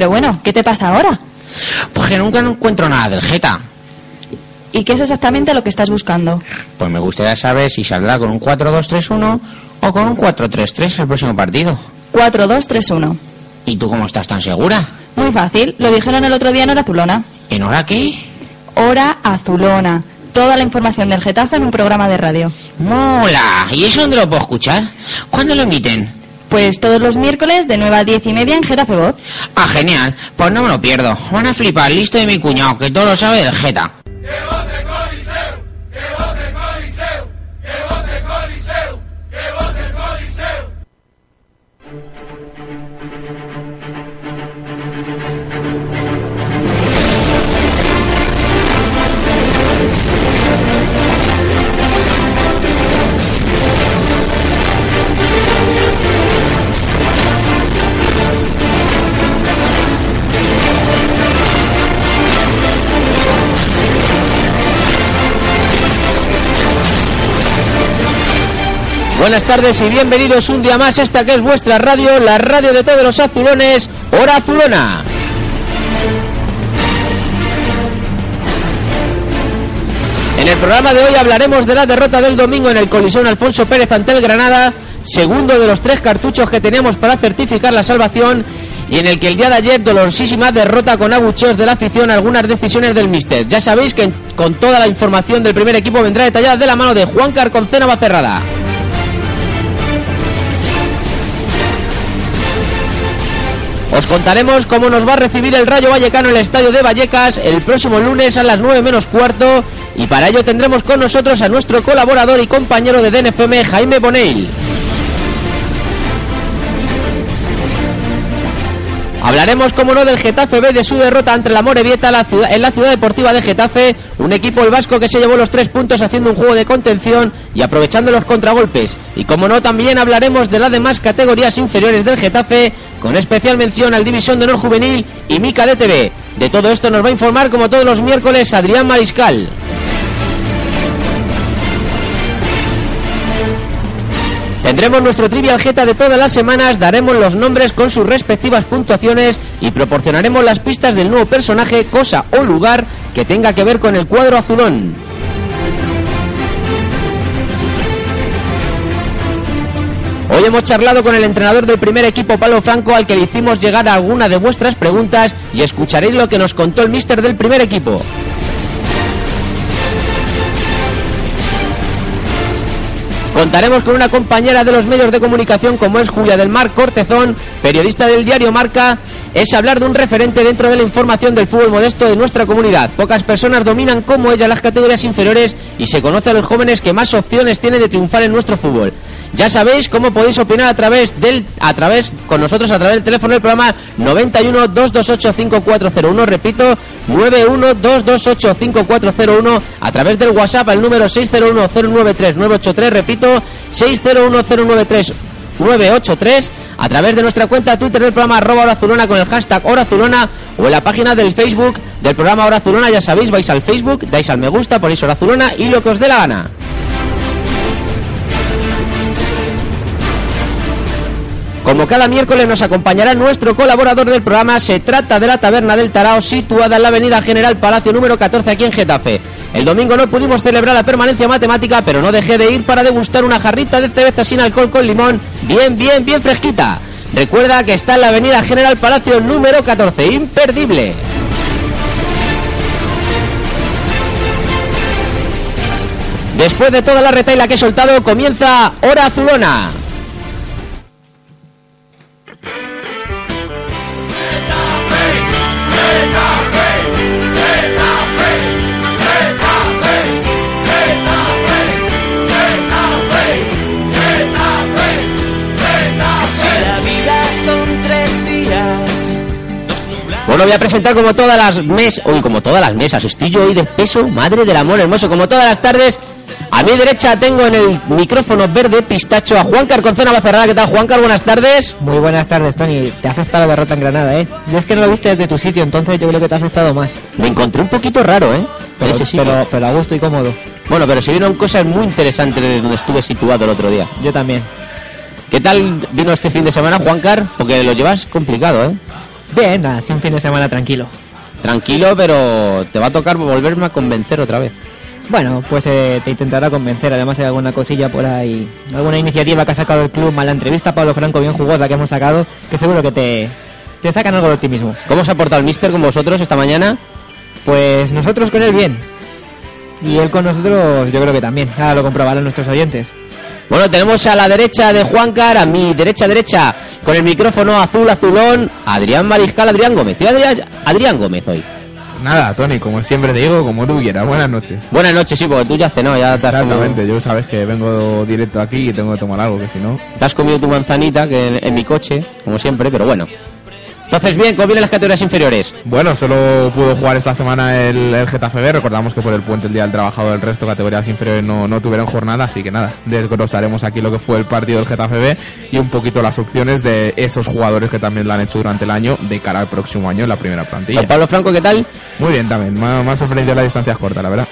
Pero bueno, ¿qué te pasa ahora? Pues que nunca no encuentro nada del Geta. ¿Y qué es exactamente lo que estás buscando? Pues me gustaría saber si saldrá con un 4-2-3-1 o con un 4-3-3 el próximo partido. 4-2-3-1. ¿Y tú cómo estás tan segura? Muy fácil, lo dijeron el otro día en Hora Azulona. ¿En hora qué? Hora Azulona. Toda la información del Getafe en un programa de radio. ¡Mola! ¿Y eso dónde lo puedo escuchar? ¿Cuándo lo emiten? Pues todos los miércoles de 9 a 10 y media en Getafe Voz. Ah, genial. Pues no me lo pierdo. Van a flipar, listo de mi cuñado, que todo lo sabe del Geta. Buenas tardes y bienvenidos un día más a esta que es vuestra radio, la radio de todos los azulones, Hora Azulona. En el programa de hoy hablaremos de la derrota del domingo en el Colisón Alfonso Pérez ante el Granada, segundo de los tres cartuchos que tenemos para certificar la salvación y en el que el día de ayer dolorosísima derrota con abucheos de la afición algunas decisiones del míster. Ya sabéis que con toda la información del primer equipo vendrá detallada de la mano de Juan Carconcena Bacerrada. Os contaremos cómo nos va a recibir el Rayo Vallecano en el Estadio de Vallecas el próximo lunes a las 9 menos cuarto y para ello tendremos con nosotros a nuestro colaborador y compañero de DNFM, Jaime Boneil. Hablaremos, como no, del Getafe B de su derrota ante la Morevieta la en la ciudad deportiva de Getafe, un equipo el vasco que se llevó los tres puntos haciendo un juego de contención y aprovechando los contragolpes. Y como no, también hablaremos de las demás categorías inferiores del Getafe, con especial mención al División de Honor Juvenil y Mica DTV. De todo esto nos va a informar, como todos los miércoles, Adrián Mariscal. Tendremos nuestro trivial jeta de todas las semanas, daremos los nombres con sus respectivas puntuaciones y proporcionaremos las pistas del nuevo personaje, cosa o lugar que tenga que ver con el cuadro azulón. Hoy hemos charlado con el entrenador del primer equipo, Palo Franco, al que le hicimos llegar alguna de vuestras preguntas y escucharéis lo que nos contó el mister del primer equipo. Contaremos con una compañera de los medios de comunicación como es Julia del Mar Cortezón, periodista del diario Marca. Es hablar de un referente dentro de la información del fútbol modesto de nuestra comunidad. Pocas personas dominan como ella las categorías inferiores y se conoce a los jóvenes que más opciones tienen de triunfar en nuestro fútbol. Ya sabéis cómo podéis opinar a través del a través con nosotros a través del teléfono del programa 91 228 5401, repito, 91 228 5401 a través del WhatsApp al número 601 093 983, repito, 601 093 983 a través de nuestra cuenta Twitter del programa arroba Hora Azulona con el hashtag Hora Azulona o en la página del Facebook del programa Hora Azulona, ya sabéis, vais al Facebook, dais al me gusta, ponéis Hora Azulona y lo que os dé la gana. Como cada miércoles nos acompañará nuestro colaborador del programa, se trata de la Taberna del Tarao, situada en la Avenida General Palacio número 14 aquí en Getafe. El domingo no pudimos celebrar la permanencia matemática, pero no dejé de ir para degustar una jarrita de cerveza sin alcohol con limón, bien, bien, bien fresquita. Recuerda que está en la Avenida General Palacio número 14, imperdible. Después de toda la retaila que he soltado, comienza Hora Azulona. Bueno, voy a presentar como todas las mesas, uy, como todas las mesas, estoy yo hoy de peso, madre del amor hermoso, como todas las tardes. A mi derecha tengo en el micrófono verde pistacho a Juan Carconcena Bacerrada. ¿Qué tal, Juan Car? Buenas tardes. Muy buenas tardes, Tony. Te ha afectado la derrota en Granada, ¿eh? Y es que no lo viste desde tu sitio, entonces yo creo que te ha afectado más. Me encontré un poquito raro, ¿eh? Pero, Ese sitio. pero, pero a gusto y cómodo. Bueno, pero se vieron cosas muy interesantes de donde estuve situado el otro día. Yo también. ¿Qué tal vino este fin de semana, Juan Car? Porque lo llevas complicado, ¿eh? Bien, así un fin de semana tranquilo. Tranquilo, pero te va a tocar volverme a convencer otra vez. Bueno, pues eh, te intentará convencer. Además hay alguna cosilla por ahí, alguna iniciativa que ha sacado el club, mala entrevista Pablo Franco bien jugosa que hemos sacado, que seguro que te, te sacan algo de optimismo. ¿Cómo se ha portado el mister con vosotros esta mañana? Pues nosotros con él bien. Y él con nosotros yo creo que también. Ahora lo comprobarán nuestros oyentes. Bueno, tenemos a la derecha de Juan Car, a mi derecha derecha, con el micrófono azul azulón, Adrián Mariscal, Adrián Gómez. Te voy a decir Adrián Gómez hoy. Nada, Tony, como siempre digo, como tú quieras. Buenas noches. Buenas noches, sí, porque tú ya cenado, ya te has, Exactamente, comido, yo sabes que vengo directo aquí y tengo que tomar algo, que si no... te has comido tu manzanita que en, en mi coche, como siempre, pero bueno. Entonces, bien, ¿cómo vienen las categorías inferiores? Bueno, solo pudo jugar esta semana el, el Getafe B. Recordamos que por el puente el Día del Trabajador el resto de categorías inferiores no, no tuvieron jornada, así que nada, desglosaremos aquí lo que fue el partido del Getafe B y un poquito las opciones de esos jugadores que también lo han hecho durante el año de cara al próximo año en la primera plantilla. Pablo Franco, ¿qué tal? Muy bien también, más, más sorprendido las distancias cortas, la verdad.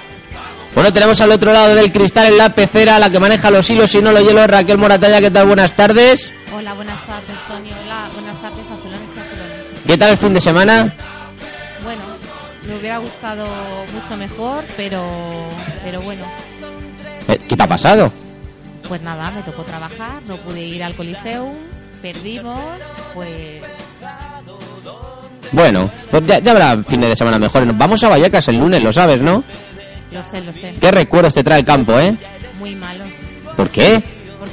Bueno, tenemos al otro lado del cristal en la pecera, la que maneja los hilos y no los hielos, Raquel Moratalla, ¿qué tal? Buenas tardes. Hola, buenas tardes, Tony. ¿Qué tal el fin de semana? Bueno, me hubiera gustado mucho mejor, pero, pero bueno, Eh, ¿Qué te ha pasado? pues nada, me tocó trabajar, no pude ir al Coliseum, perdimos, pues Bueno, pues ya, ya habrá fines de semana mejores. Vamos a Vallecas el lunes, lo sabes, ¿no? lo sé, lo sé, ¿Qué recuerdos te trae el campo, eh? muy malos, ¿Por qué?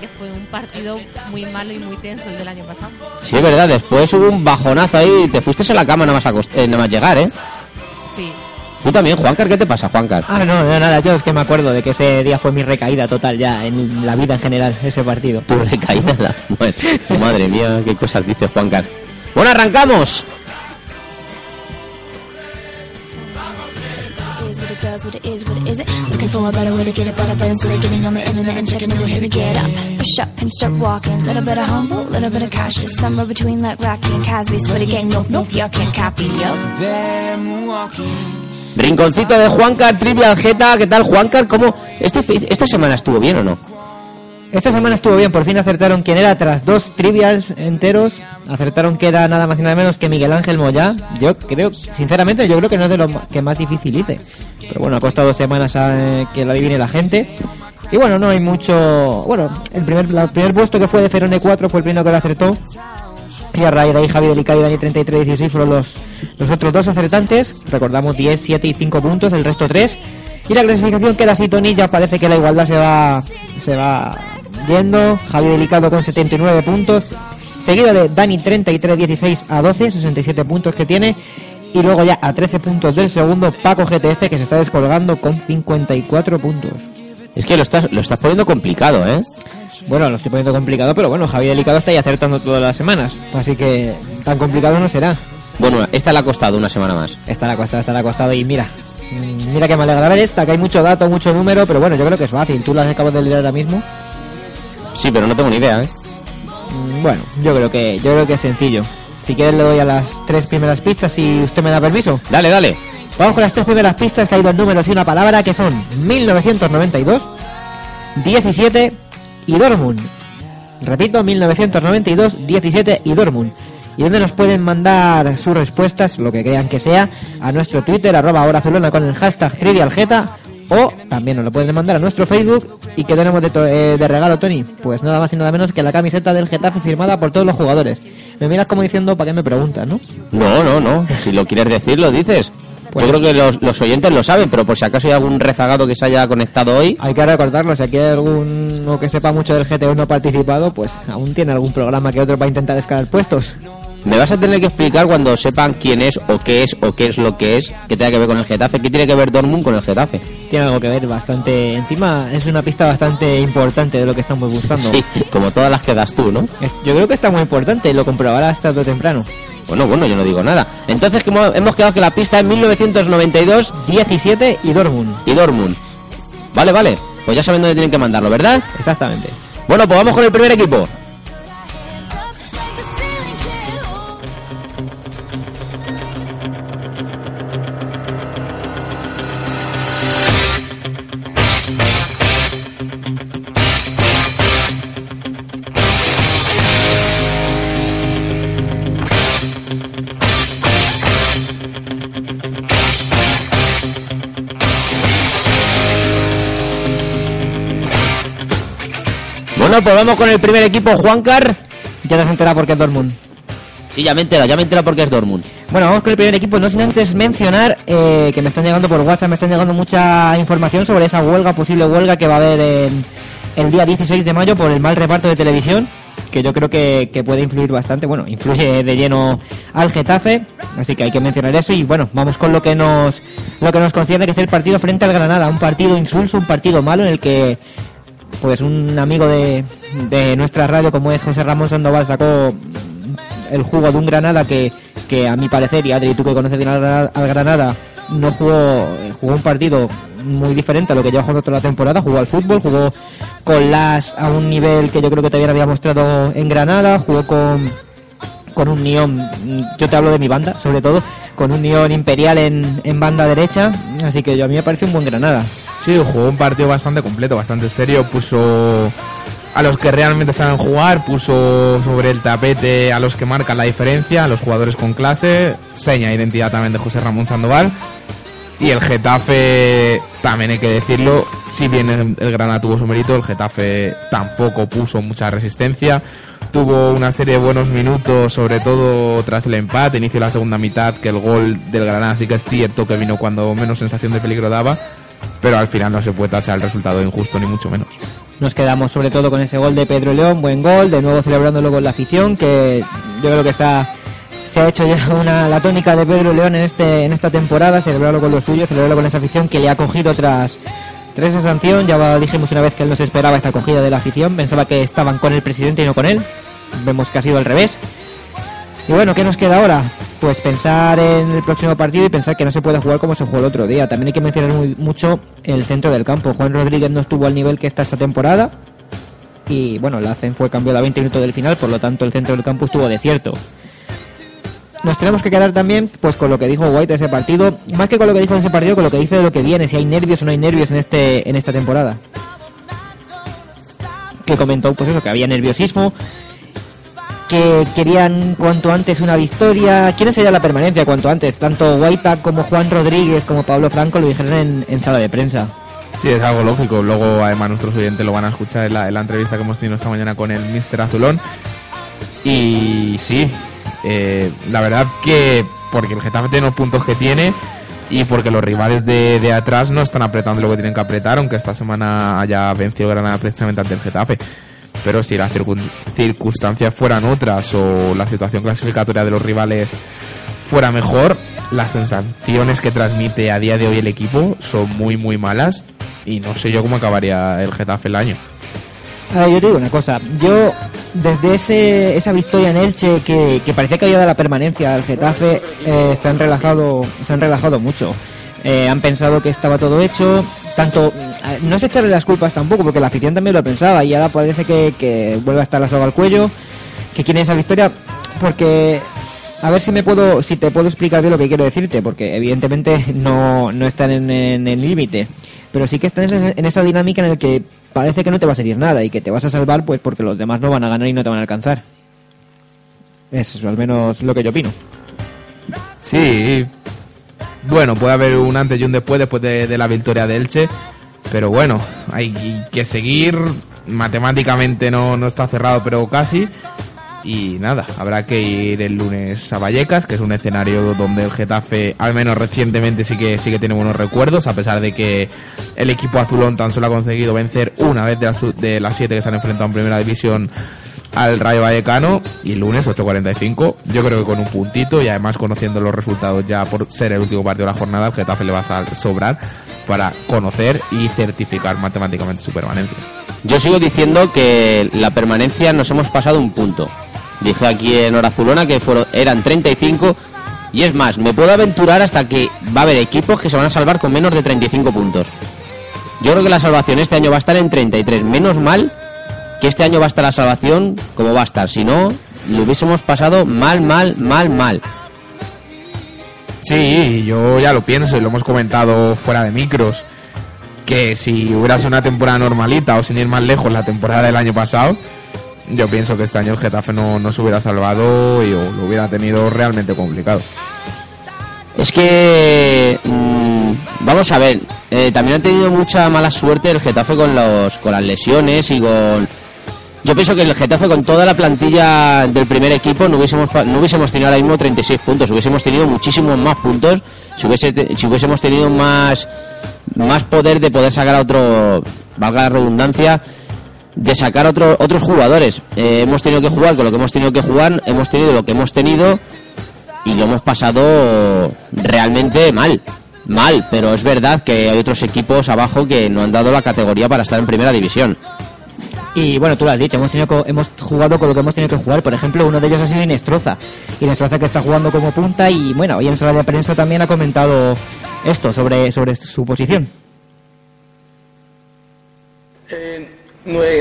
Porque fue un partido muy malo y muy tenso el del año pasado. Sí, es verdad, después hubo un bajonazo ahí y te fuiste a la cama nada más, eh, nada más llegar, ¿eh? Sí, Tú también, Juancar, ¿qué te pasa, Juancar? Ah, no, no, nada, yo es que me acuerdo de que ese día fue mi recaída total ya en la vida en general, ese partido. Tu recaída. la- Bueno, madre mía, qué cosas dice Juancar. Bueno, arrancamos. Does, what it is, what it isn't. Looking for a better way to get it better, but getting on the internet and checking here to get up. Push up and start walking. Little bit of humble, little bit of cautious. Somewhere between like Rocky and Casby. Swear to gang, nope, nope, y'all can't copy, yo. Rinconcito de Juancar, Trivial Jeta. ¿Qué tal, Juancar? ¿Cómo? Este, ¿Esta semana estuvo bien o no? Esta semana estuvo bien, por fin acertaron quién era tras dos trivials enteros. Acertaron que era nada más y nada menos que Miguel Ángel Moyá. Yo creo, sinceramente, yo creo que no es de lo ma- que más difícil hice. Pero bueno, ha costado dos semanas a que lo adivine la gente. Y bueno, no hay mucho. Bueno, el primer, la- el primer puesto que fue de Ferone 4 fue el primero que lo acertó. Y a raíz de ahí Javi Delicado y Dani 33-16 fueron los, los otros dos acertantes. Recordamos 10, 7 y 5 puntos, el resto 3. Y la clasificación queda así, Tony, ya parece que la igualdad se va, se va yendo. Javi Delicado con 79 puntos. Seguido de Dani 33-16 a 12, 67 puntos que tiene. Y luego ya a 13 puntos del segundo, Paco GTF que se está descolgando con 54 puntos. Es que lo estás, lo estás poniendo complicado, ¿eh? Bueno, lo estoy poniendo complicado, pero bueno, Javi Delicado está ahí acertando todas las semanas. Así que tan complicado no será. Bueno, esta le ha costado una semana más. Está la costado, está la costado y mira. Mira que me alegra ver esta, que hay mucho dato, mucho número, pero bueno, yo creo que es fácil. Tú las acabas de leer ahora mismo. Sí, pero no tengo ni idea, ¿eh? Mm, Bueno, yo creo que yo creo que es sencillo. Si quieres le doy a las tres primeras pistas si usted me da permiso. Dale, dale. Vamos con las tres primeras pistas que hay dos números y una palabra que son 1992, 17 y Dortmund. Repito, 1992, 17 y Dortmund. Y donde nos pueden mandar sus respuestas, lo que crean que sea, a nuestro Twitter, arroba hora con el hashtag trivialjeta, o también nos lo pueden mandar a nuestro Facebook. ¿Y que tenemos de, to- eh, de regalo, Tony? Pues nada más y nada menos que la camiseta del Getafe firmada por todos los jugadores. Me miras como diciendo, ¿para qué me preguntas, no? No, no, no. Si lo quieres decir, lo dices. Pues- Yo creo que los, los oyentes lo saben, pero por si acaso hay algún rezagado que se haya conectado hoy, Hay que recordarlo, si aquí hay alguno que sepa mucho del GTO no participado, pues aún tiene algún programa que otro para intentar escalar puestos. Me vas a tener que explicar cuando sepan quién es o qué es o qué es lo que es, que tenga que ver con el Getafe, qué tiene que ver Dortmund con el Getafe. Tiene algo que ver bastante. Encima es una pista bastante importante de lo que estamos buscando. Sí, como todas las que das tú, ¿no? Yo creo que está muy importante, lo comprobarás tarde o temprano. Bueno, bueno, yo no digo nada. Entonces que hemos hemos quedado que la pista es 1992 17 y Dortmund. y Dortmund. Vale, vale. Pues ya saben dónde tienen que mandarlo, ¿verdad? Exactamente. Bueno, pues vamos con el primer equipo. Bueno, pues vamos con el primer equipo, Juancar. Ya te has enterado por qué es Dortmund. Sí, ya me entera, ya me entera porque es Dortmund. Bueno, vamos con el primer equipo, no sin antes mencionar eh, que me están llegando por WhatsApp, me están llegando mucha información sobre esa huelga, posible huelga que va a haber en- el día 16 de mayo por el mal reparto de televisión, que yo creo que, que puede influir bastante, bueno, influye de lleno al Getafe, así que hay que mencionar eso y bueno, vamos con lo que nos lo que nos concierne que es el partido frente al Granada, un partido insulso, un partido malo en el que pues un amigo de, de nuestra radio como es José Ramón Sandoval sacó el jugo de un Granada que, que a mi parecer, y Adri, tú que conoces bien al, Gra- al Granada, no jugó, jugó un partido muy diferente a lo que lleva jugando toda la temporada, jugó al fútbol, jugó con las a un nivel que yo creo que no había mostrado en Granada, jugó con con un neón, yo te hablo de mi banda, sobre todo, con un neón imperial en, en banda derecha, así que yo, a mí me parece un buen Granada. Sí, jugó un partido bastante completo, bastante serio. Puso a los que realmente saben jugar, puso sobre el tapete a los que marcan la diferencia, a los jugadores con clase, seña de identidad también de José Ramón Sandoval. Y el Getafe, también hay que decirlo, si bien el Granada tuvo su mérito, el Getafe tampoco puso mucha resistencia. Tuvo una serie de buenos minutos, sobre todo tras el empate, inicio de la segunda mitad, que el gol del Granada sí que es cierto que vino cuando menos sensación de peligro daba, pero al final no se puede tachar el resultado injusto, ni mucho menos. Nos quedamos sobre todo con ese gol de Pedro León, buen gol, de nuevo celebrándolo con la afición, que yo creo que se ha, se ha hecho ya una, la tónica de Pedro León en, este, en esta temporada, celebrarlo con lo suyo, celebrarlo con esa afición que le ha cogido tras, tras esa sanción. Ya dijimos una vez que él no se esperaba esa acogida de la afición, pensaba que estaban con el presidente y no con él. Vemos que ha sido al revés. Y bueno, ¿qué nos queda ahora? Pues pensar en el próximo partido y pensar que no se puede jugar como se jugó el otro día. También hay que mencionar muy- mucho el centro del campo. Juan Rodríguez no estuvo al nivel que está esta temporada. Y bueno, la ACEN fue cambiado a 20 minutos del final, por lo tanto el centro del campo estuvo desierto. Nos tenemos que quedar también pues con lo que dijo White de ese partido, más que con lo que dijo de ese partido, con lo que dice de lo que viene, si hay nervios o no hay nervios en este en esta temporada. Que comentó pues eso, que había nerviosismo, que querían cuanto antes una victoria, quieren sellar la permanencia cuanto antes, tanto Whitepack como Juan Rodríguez como Pablo Franco lo dijeron en, en sala de prensa. Sí, es algo lógico. Luego, además, nuestros oyentes lo van a escuchar en la, la entrevista que hemos tenido esta mañana con el Mister Azulón. Y sí, eh, la verdad que porque el Getafe tiene los puntos que tiene y porque los rivales de, de atrás no están apretando lo que tienen que apretar, aunque esta semana haya vencido Granada precisamente ante el Getafe. Pero si las circun- circunstancias fueran otras o la situación clasificatoria de los rivales fuera mejor, las sensaciones que transmite a día de hoy el equipo son muy muy malas y no sé yo cómo acabaría el Getafe el año. A ver, yo te digo una cosa. Yo, desde ese, esa victoria en Elche, que, que parecía que había dado la permanencia al Getafe, eh, se han relajado se han relajado mucho. Eh, han pensado que estaba todo hecho. Tanto, eh, no es echarle las culpas tampoco, porque la afición también lo pensaba y ahora parece que, que vuelve a estar la soga al cuello, que quiere esa victoria, porque a ver si me puedo, si te puedo explicar bien lo que quiero decirte, porque evidentemente no, no están en, en el límite, pero sí que están en esa, en esa dinámica en la que parece que no te va a salir nada y que te vas a salvar pues porque los demás no van a ganar y no te van a alcanzar. Eso es al menos lo que yo opino. Sí, bueno, puede haber un antes y un después después de, la victoria de Elche, pero bueno, hay que seguir. Matemáticamente no, no está cerrado, pero casi. Y nada, habrá que ir el lunes a Vallecas, que es un escenario donde el Getafe, al menos recientemente, sí que, sí que tiene buenos recuerdos, a pesar de que el equipo azulón tan solo ha conseguido vencer una vez de de las siete que se han enfrentado en primera división al Rayo Vallecano. Y lunes, 8.45, yo creo que con un puntito y además conociendo los resultados ya por ser el último partido de la jornada, el Getafe le va a sobrar para conocer y certificar matemáticamente su permanencia. Yo sigo diciendo que la permanencia nos hemos pasado un punto. Dije aquí en Hora Azulona que fueron, eran 35. Y es más, me puedo aventurar hasta que va a haber equipos que se van a salvar con menos de 35 puntos. Yo creo que la salvación este año va a estar en 33. Menos mal que este año va a estar la salvación como va a estar. Si no, lo hubiésemos pasado mal, mal, mal, mal. Sí, yo ya lo pienso y lo hemos comentado fuera de micros. Que si hubiera sido una temporada normalita o sin ir más lejos la temporada del año pasado, yo pienso que este año el Getafe no, no se hubiera salvado y o lo hubiera tenido realmente complicado. Es que mm, vamos a ver, eh, también ha tenido mucha mala suerte el Getafe con los con las lesiones y con yo pienso que el Getafe con toda la plantilla del primer equipo no hubiésemos no hubiésemos tenido ahora mismo 36 puntos, hubiésemos tenido muchísimos más puntos si hubiésemos tenido más más poder de poder sacar a otro valga la redundancia de sacar otro, otros jugadores. Eh, hemos tenido que jugar con lo que hemos tenido que jugar, hemos tenido lo que hemos tenido y lo hemos pasado realmente mal. Mal, pero es verdad que hay otros equipos abajo que no han dado la categoría para estar en primera división. Y bueno, tú lo has dicho, hemos, tenido hemos jugado con lo que hemos tenido que jugar. Por ejemplo, uno de ellos ha sido Inestroza. Inestroza que está jugando como punta y bueno, hoy en sala de prensa también ha comentado esto sobre, sobre su posición. Eh,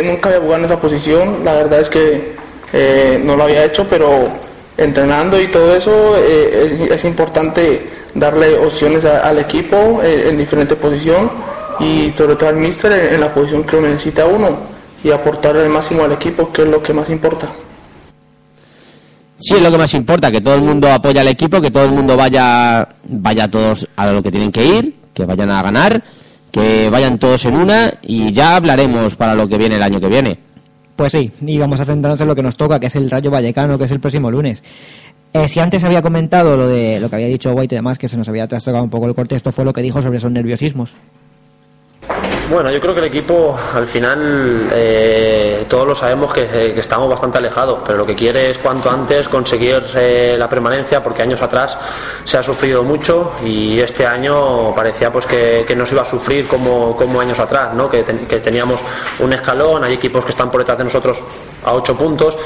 nunca había jugado en esa posición, la verdad es que eh, no lo había hecho, pero entrenando y todo eso eh, es, importante darle opciones al equipo en diferentes posiciones y sobre todo al míster en, en la posición que lo necesita uno y aportar el máximo al equipo, que es lo que más importa. Sí, es lo que más importa, que todo el mundo apoya al equipo, que todo el mundo vaya, vaya todos a lo que tienen que ir, que vayan a ganar, que vayan todos en una y ya hablaremos para lo que viene el año que viene. Pues sí, y vamos a centrarnos en lo que nos toca, que es el Rayo Vallecano, que es el próximo lunes. Eh, si antes había comentado lo de lo que había dicho White y demás, que se nos había trastocado un poco el corte, esto fue lo que dijo sobre esos nerviosismos. Bueno, yo creo que el equipo al final eh, todos lo sabemos que, eh, que estamos bastante alejados, pero lo que quiere es cuanto antes conseguir eh, la permanencia porque años atrás se ha sufrido mucho y este año parecía pues que, que no se iba a sufrir como, años atrás, ¿no? que, que teníamos un escalón, hay equipos que están por detrás de nosotros a ocho puntos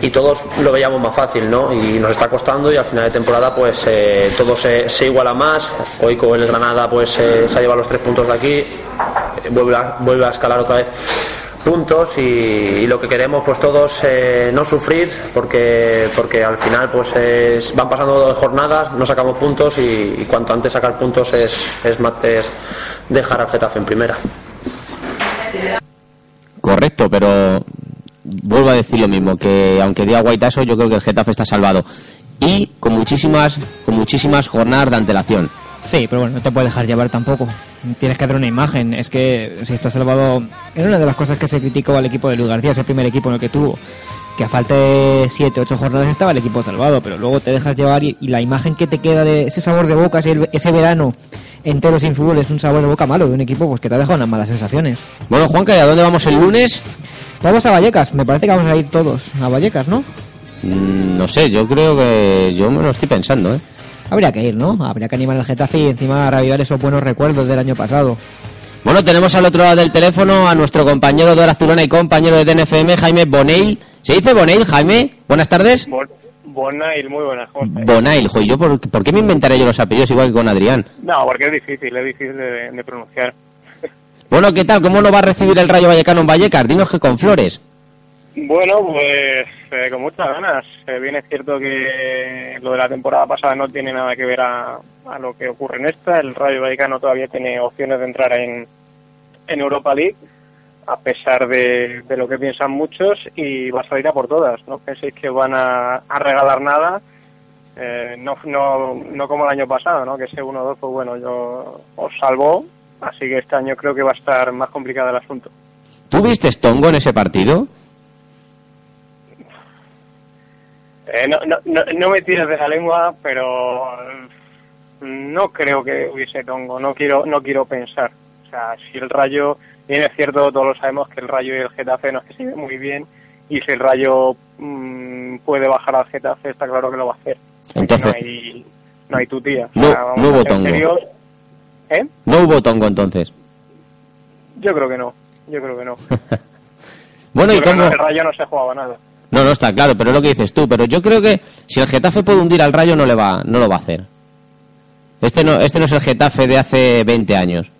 y todos lo veíamos más fácil, ¿no? Y nos está costando y al final de temporada pues eh, todo se, se iguala más. Hoy con el Granada pues eh, se ha llevado los tres puntos de aquí, eh, vuelve, a, vuelve a escalar otra vez puntos y, lo que queremos pues todos eh, no sufrir porque porque al final pues es- van pasando jornadas no sacamos puntos y, cuanto antes sacar puntos es es, es dejar al Getafe en primera Correcto, pero vuelvo a decir lo mismo, que aunque diga Guaitaso, yo creo que el Getafe está salvado. Y con muchísimas, con muchísimas jornadas de antelación. Sí, pero bueno, no te puedes dejar llevar tampoco. Tienes que dar una imagen. Es que si está salvado. Era una de las cosas que se criticó al equipo de Luis García, es el primer equipo en el que tuvo. Que a falta de 7, 8 jornadas estaba el equipo salvado, pero luego te dejas llevar y, y la imagen que te queda de ese sabor de boca, ese, ese verano entero sin fútbol, es un sabor de boca malo de un equipo pues que te ha dejado unas malas sensaciones. Bueno, Juanca, ¿y a dónde vamos el lunes? Vamos a Vallecas, me parece que vamos a ir todos a Vallecas, ¿no? Mm, no sé, yo creo que yo me lo estoy pensando, ¿eh? Habría que ir, ¿no? Habría que animar al Getafe y encima reavivar esos buenos recuerdos del año pasado. Bueno, tenemos al otro lado del teléfono a nuestro compañero de Azulona y compañero de TNFM, Jaime Boneil. ¿Se dice Boneil, Jaime? Buenas tardes. Bonail, muy buenas. Bonail, joder, ¿yo por, por qué me inventaré yo los apellidos igual que con Adrián? No, porque es difícil, es difícil de, de pronunciar. Bueno, ¿qué tal? ¿Cómo lo va a recibir el Rayo Vallecano en Vallecas? Dinos que con flores. Bueno, pues eh, con muchas ganas. Eh, bien es cierto que lo de la temporada pasada no tiene nada que ver a, lo que ocurre en esta. El Rayo Vallecano todavía tiene opciones de entrar en, en Europa League, a pesar de, lo que piensan muchos, y va a salir a por todas. No penséis que van a, a regalar nada. Eh, no, no, no como el año pasado, ¿no? que ese 1-2, pues bueno, yo os salvó, así que este año creo que va a estar más complicado el asunto. ¿Tú viste Tongo en ese partido? Eh, no, no, no, no me tires de la lengua, pero mm, no creo que hubiese tongo, no quiero, no quiero pensar. O sea, si el Rayo, bien es cierto, todos lo sabemos que el Rayo y el Getafe no es que se lleven muy bien, y si el Rayo mm, puede bajar al Getafe, está claro que lo va a hacer. Entonces, No hay, no hay tu tía. No- no hubo tongo. ¿Eh? no hubo Tongo entonces. Yo creo que no, yo creo que no. Bueno, ¿y Yo que cómo? El Rayo no se jugaba nada. No, no está claro, pero es lo que dices tú. Pero yo creo que si el Getafe puede hundir al Rayo, no le va, no lo va a hacer. Este no, este no es el Getafe de hace 20 años.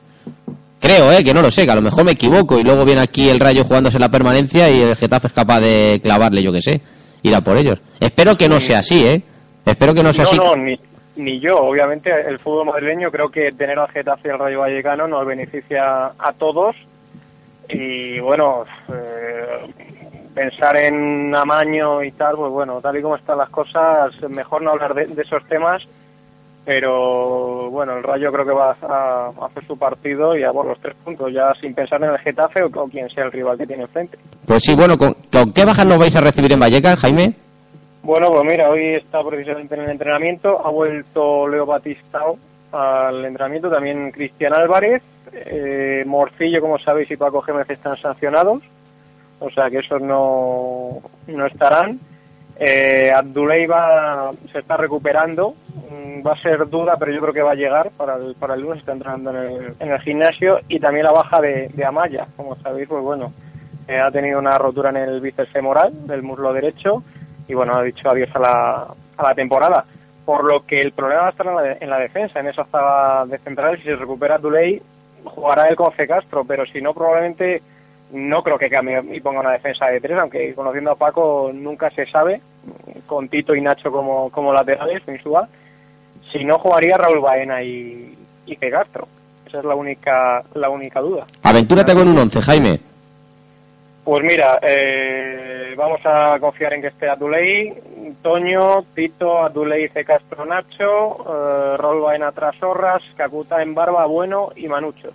Creo, eh, que no lo sé, que a lo mejor me equivoco y luego viene aquí el Rayo jugándose la permanencia y el Getafe es capaz de clavarle, yo que sé, ir a por ellos. Espero que no sea así, eh. Espero que no sea no, así. no, ni, ni yo. Obviamente, el fútbol madrileño creo que tener al Getafe y al Rayo Vallecano nos beneficia a todos. Y bueno, eh, pensar en amaño y tal, pues bueno, tal y como están las cosas, mejor no hablar de, esos temas. Pero bueno, el Rayo creo que va a, hacer su partido y a por los tres puntos, ya sin pensar en el Getafe o, o quien sea el rival que tiene enfrente. Pues sí, bueno, ¿con, con qué bajas nos vais a recibir en Vallecas, Jaime? Bueno, pues mira, hoy está precisamente en el entrenamiento, ha vuelto Leo Batistao al entrenamiento, también Cristian Álvarez, eh, Morcillo, como sabéis, y Paco Gémez están sancionados, o sea que esos no, no estarán. Eh, Abduleiva se está recuperando, mm, va a ser duda, pero yo creo que va a llegar para el, para el lunes, está entrenando en el, gimnasio, y también la baja de, de Amaya, como sabéis, pues bueno, eh, ha tenido una rotura en el bíceps femoral del muslo derecho, y bueno, ha dicho adiós a la, a la temporada. Por lo que el problema va a estar en la, de- en la defensa, en esa zaga de central. Si se recupera Duley, jugará él con C. Castro, pero si no, probablemente no creo que cambie y ponga una defensa de tres, aunque conociendo a Paco nunca se sabe, con Tito y Nacho como, como laterales, Insúa. Si no, jugaría Raúl Baena y, y C. Castro. Esa es la única, la única duda. Aventúrate con un 11, Jaime. Pues mira, eh, vamos a confiar en que esté Aduley, Toño, Tito, Aduley, C. Castro, Nacho, eh, Raúl Baena, Trasorras, Cacuta en Barba, Bueno y Manucho.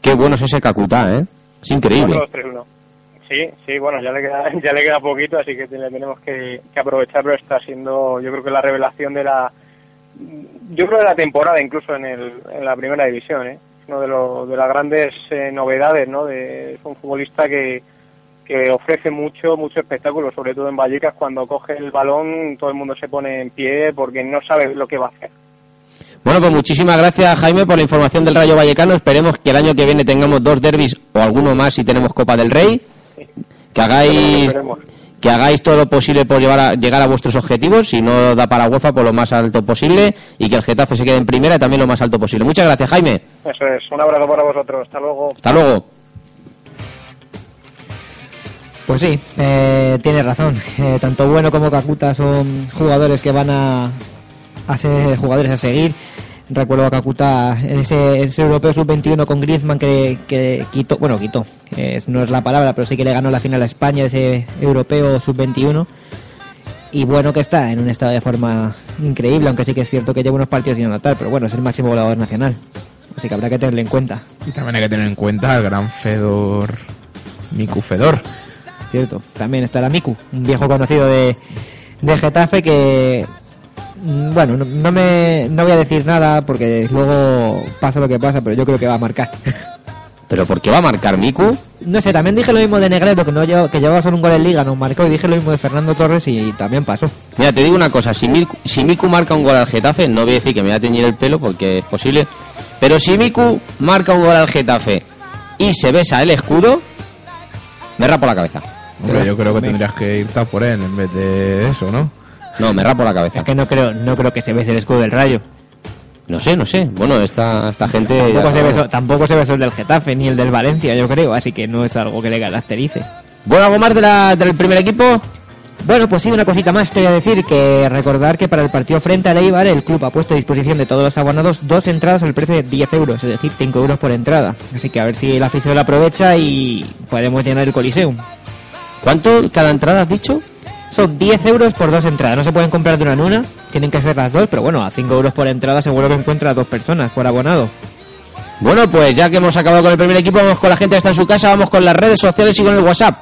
Qué bueno es ese Kakuta, ¿eh? Es increíble. Cuatro, dos, tres, uno. Sí, sí, bueno, ya le queda, ya le queda poquito, así que tenemos que, que aprovechar, pero está siendo, yo creo que la revelación de la, yo creo de la temporada, incluso en, el, en la primera división, ¿eh? Uno de, lo- de las grandes eh, novedades, ¿no? De, es un futbolista que, que ofrece mucho, mucho espectáculo, sobre todo en Vallecas, cuando coge el balón, todo el mundo se pone en pie porque no sabe lo que va a hacer. Bueno, pues muchísimas gracias, Jaime, por la información del Rayo Vallecano. Esperemos que el año que viene tengamos dos derbis o alguno más si tenemos Copa del Rey. Que hagáis, que hagáis todo lo posible por llevar a- llegar a vuestros objetivos. Si no da para UEFA, por lo más alto posible. Y que el Getafe se quede en primera y también lo más alto posible. Muchas gracias, Jaime. Eso es, un abrazo para vosotros, hasta luego. Hasta luego. Pues sí, eh, tiene razón. Eh, tanto Bueno como Kakuta son jugadores que van a, ser jugadores a seguir. Recuerdo a Kakuta en ese, europeo sub-21 con Griezmann que, quitó, bueno, quitó, no es la palabra, pero sí que le ganó la final a España, ese europeo sub-21. Y bueno que está en un estado de forma increíble, aunque sí que es cierto que lleva unos partidos sin anotar, pero bueno, es el máximo goleador nacional. Así que habrá que tenerlo en cuenta. Y también hay que tener en cuenta al gran Fedor. Miku Fedor. Cierto. También estará Miku, un viejo conocido de, de Getafe que. mm, Bueno, no, no me, no voy a decir nada porque luego pasa lo que pasa, pero yo creo que va a marcar. ¿Pero por qué va a marcar Miku? No sé, también dije lo mismo de Negredo, que, no lleva- que llevaba solo un gol en Liga, no marcó, y dije lo mismo de Fernando Torres y también pasó. Mira, te digo una cosa, si Miku, si Miku marca un gol al Getafe, no voy a decir que me voy a teñir el pelo porque es posible, pero si Miku marca un gol al Getafe y se besa el escudo, me rapo la cabeza. Hombre, yo creo que tendrías que irte a por él en vez de eso, ¿no? No, me rapo la cabeza. Es que no creo, no creo que se bese el escudo del Rayo. No sé, no sé. Bueno, esta, esta gente... Tampoco ya- se, besó, tampoco se besó el del Getafe ni el del Valencia, yo creo, así que no es algo que le caracterice. Bueno, ¿algo más de la- del primer equipo? Bueno, pues sí, una cosita más te voy a decir, que recordar que para el partido frente al Eibar el club ha puesto a disposición de todos los abonados dos entradas al precio de 10 euros, es decir, 5 euros por entrada. Así que a ver si el afición la aprovecha y podemos llenar el Coliseum. ¿Cuánto cada entrada has dicho? Son 10 euros por dos entradas, no se pueden comprar de una en una, tienen que ser las dos, pero bueno, a 5 euros por entrada seguro que encuentra a dos personas por abonado. Bueno, pues ya que hemos acabado con el primer equipo, vamos con la gente que está en su casa, vamos con las redes sociales y con el WhatsApp.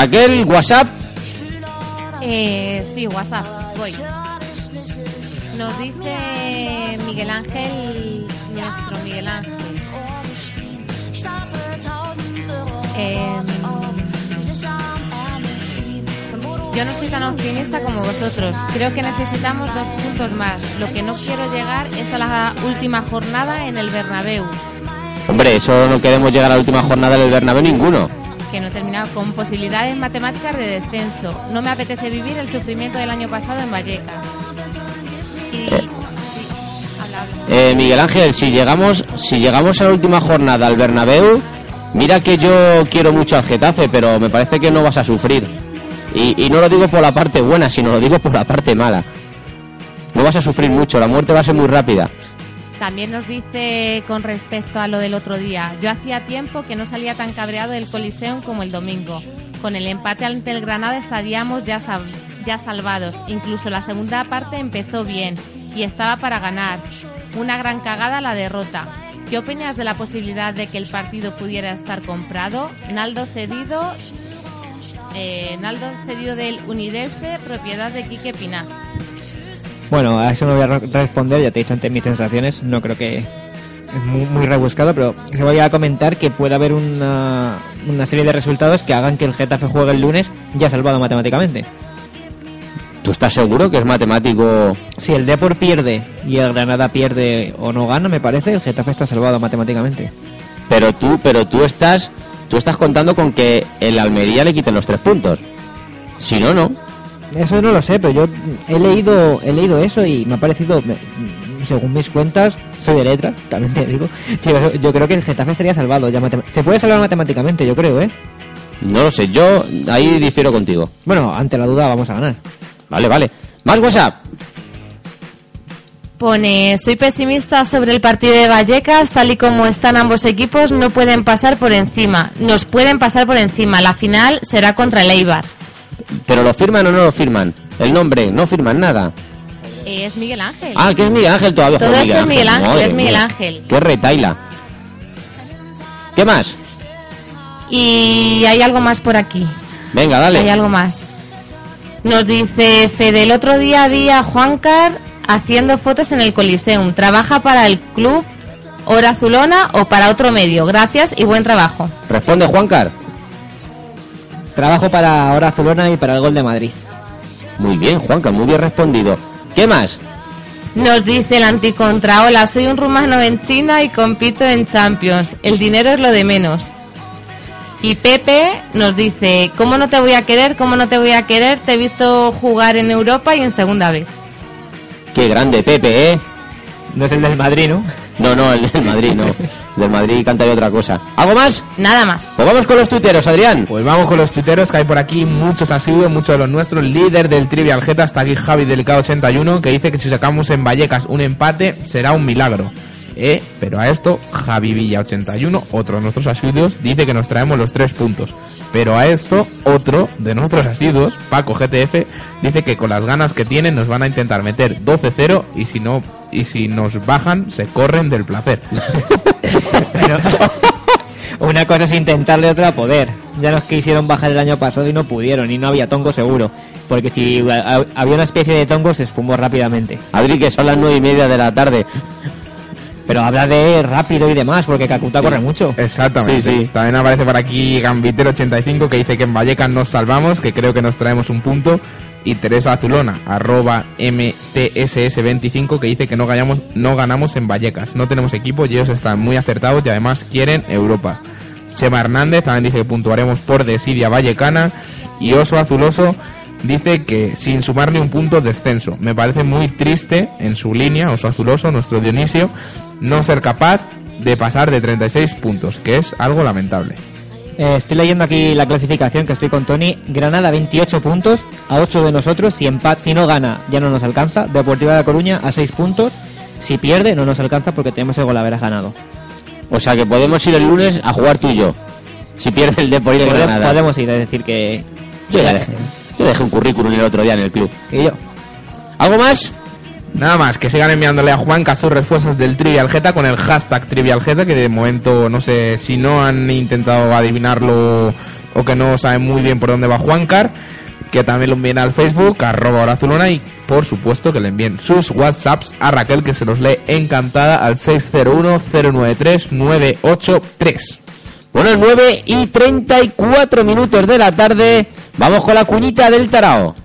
Raquel, WhatsApp. Eh, sí, WhatsApp, voy. Nos dice Miguel Ángel, nuestro Miguel Ángel. Em, Yo no soy tan optimista como vosotros. Creo que necesitamos dos puntos más. Lo que no quiero llegar es a la última jornada en el Bernabéu, Hombre, eso no queremos llegar a la última jornada del Bernabéu ninguno. Que no termina con posibilidades matemáticas de descenso. No me apetece vivir el sufrimiento del año pasado en Vallecas. Eh, Miguel Ángel, si llegamos, si llegamos a la última jornada al Bernabéu, mira que yo quiero mucho al Getafe, pero me parece que no vas a sufrir. Y no lo digo por la parte buena, sino lo digo por la parte mala. No vas a sufrir mucho, la muerte va a ser muy rápida. También nos dice con respecto a lo del otro día, yo hacía tiempo que no salía tan cabreado del Coliseum como el domingo. Con el empate ante el Granada estaríamos ya, ya salvados. Incluso la segunda parte empezó bien y estaba para ganar. Una gran cagada la derrota. ¿Qué opinas de la posibilidad de que el partido pudiera estar comprado? Naldo cedido, eh, Naldo cedido del Unidese, propiedad de Quique Piná. Bueno, a eso no voy a re- responder, ya te he dicho antes mis sensaciones, no creo que es muy, muy rebuscado, pero se voy a comentar que puede haber una, una serie de resultados que hagan que el Getafe juegue el lunes ya salvado matemáticamente. ¿Tú estás seguro que es matemático? Si el Depor pierde y el Granada pierde o no gana, me parece, el Getafe está salvado matemáticamente. Pero tú, pero tú estás, tú estás contando con que el Almería le quiten los tres puntos. Si no, no. Eso no lo sé, pero yo he leído he leído eso y me ha parecido, según mis cuentas, soy de letras, también te digo, sí, yo- yo creo que el Getafe sería salvado ya Se puede salvar matemáticamente, yo creo, ¿eh? No lo sé, yo ahí difiero contigo. Bueno, ante la duda vamos a ganar. Vale, vale. Más WhatsApp. Pone, soy pesimista sobre el partido de Vallecas, tal y como están ambos equipos, no pueden pasar por encima. Nos pueden pasar por encima. La final será contra el Eibar. ¿Pero lo firman o no lo firman? El nombre, no firman nada. Es Miguel Ángel. Ah, que es Miguel Ángel todavía. Todo Joder, esto es Miguel Ángel, es Miguel mía. Ángel. Qué retaila. ¿Qué más? Y hay algo más por aquí. Venga, dale. Hay algo más. Nos dice Fede, el otro día vi a Juancar haciendo fotos en el Coliseum. ¿Trabaja para el club Hora Azulona o para otro medio? Gracias y buen trabajo. Responde Juancar. Trabajo para Hora Azulona y para el Gol de Madrid. Muy bien, Juancar, muy bien respondido. ¿Qué más? Nos dice el anticontra, hola, soy un rumano en China y compito en Champions. El dinero es lo de menos. Y Pepe nos dice, ¿cómo no te voy a querer? ¿Cómo no te voy a querer? Te he visto jugar en Europa y en segunda vez. Qué grande Pepe, ¿eh? No es el del Madrid, ¿no? No, no, el del Madrid, no. El del Madrid canta de otra cosa. ¿Algo más? Nada más. Pues vamos con los tuiteros, Adrián. Pues vamos con los tuiteros que hay por aquí, muchos asiduos, muchos de los nuestros. Líder del Trivial Geta, hasta aquí Javi Delicado 81, que dice que si sacamos en Vallecas un empate será un milagro. Eh, pero a esto, Javi Villa 81, otro de nuestros asiduos, dice que nos traemos los tres puntos. Pero a esto, otro de nuestros asiduos, Paco GTF, dice que con las ganas que tienen nos van a intentar meter 12-0 y si no y si nos bajan se corren del placer. Una cosa es intentarle, otra poder. Ya nos quisieron bajar el año pasado y no pudieron, y no había tongo seguro. Porque si ha- ha- había una especie de tongo, se esfumó rápidamente. Adri, que son las nueve y media de la tarde. Pero habla de rápido y demás, porque Kakuta corre mucho. Exactamente. Sí, sí. También aparece por aquí Gambitero85 que dice que en Vallecas nos salvamos, que creo que nos traemos un punto. Y Teresa Azulona, arroba MTSS25, que dice que no ganamos, no ganamos en Vallecas. No tenemos equipo y ellos están muy acertados y además quieren Europa. Chema Hernández también dice que puntuaremos por desidia vallecana. Y Oso Azuloso dice que sin sumarle un punto descenso. Me parece muy triste en su línea, Oso Azuloso, nuestro Dionisio, no ser capaz de pasar de 36 puntos, que es algo lamentable. Eh, estoy leyendo aquí la clasificación que estoy con Tony. Granada 28 puntos, a 8 de nosotros. Si empat, si no gana, ya no nos alcanza. Deportiva de Coruña a 6 puntos. Si pierde, no nos alcanza porque tenemos el golaveras ganado. O sea que podemos ir el lunes a jugar tú y yo. Si pierde el Depor y el Pode- Granada. podemos ir, es decir que... Yo ya dejé. Yo dejé un currículum el otro día en el club. Y yo. ¿Algo más? Nada más, que sigan enviándole a Juanca sus respuestas del Trivial Geta con el hashtag Trivial Geta, que de momento no sé si no han intentado adivinarlo o que no saben muy bien por dónde va Juancar, que también lo envíen al Facebook, arroba Horazulona, y por supuesto que le envíen sus WhatsApps a Raquel, que se los lee encantada al 601-093-983. Bueno, 9 y 34 minutos de la tarde. Vamos con la cuñita del tarao.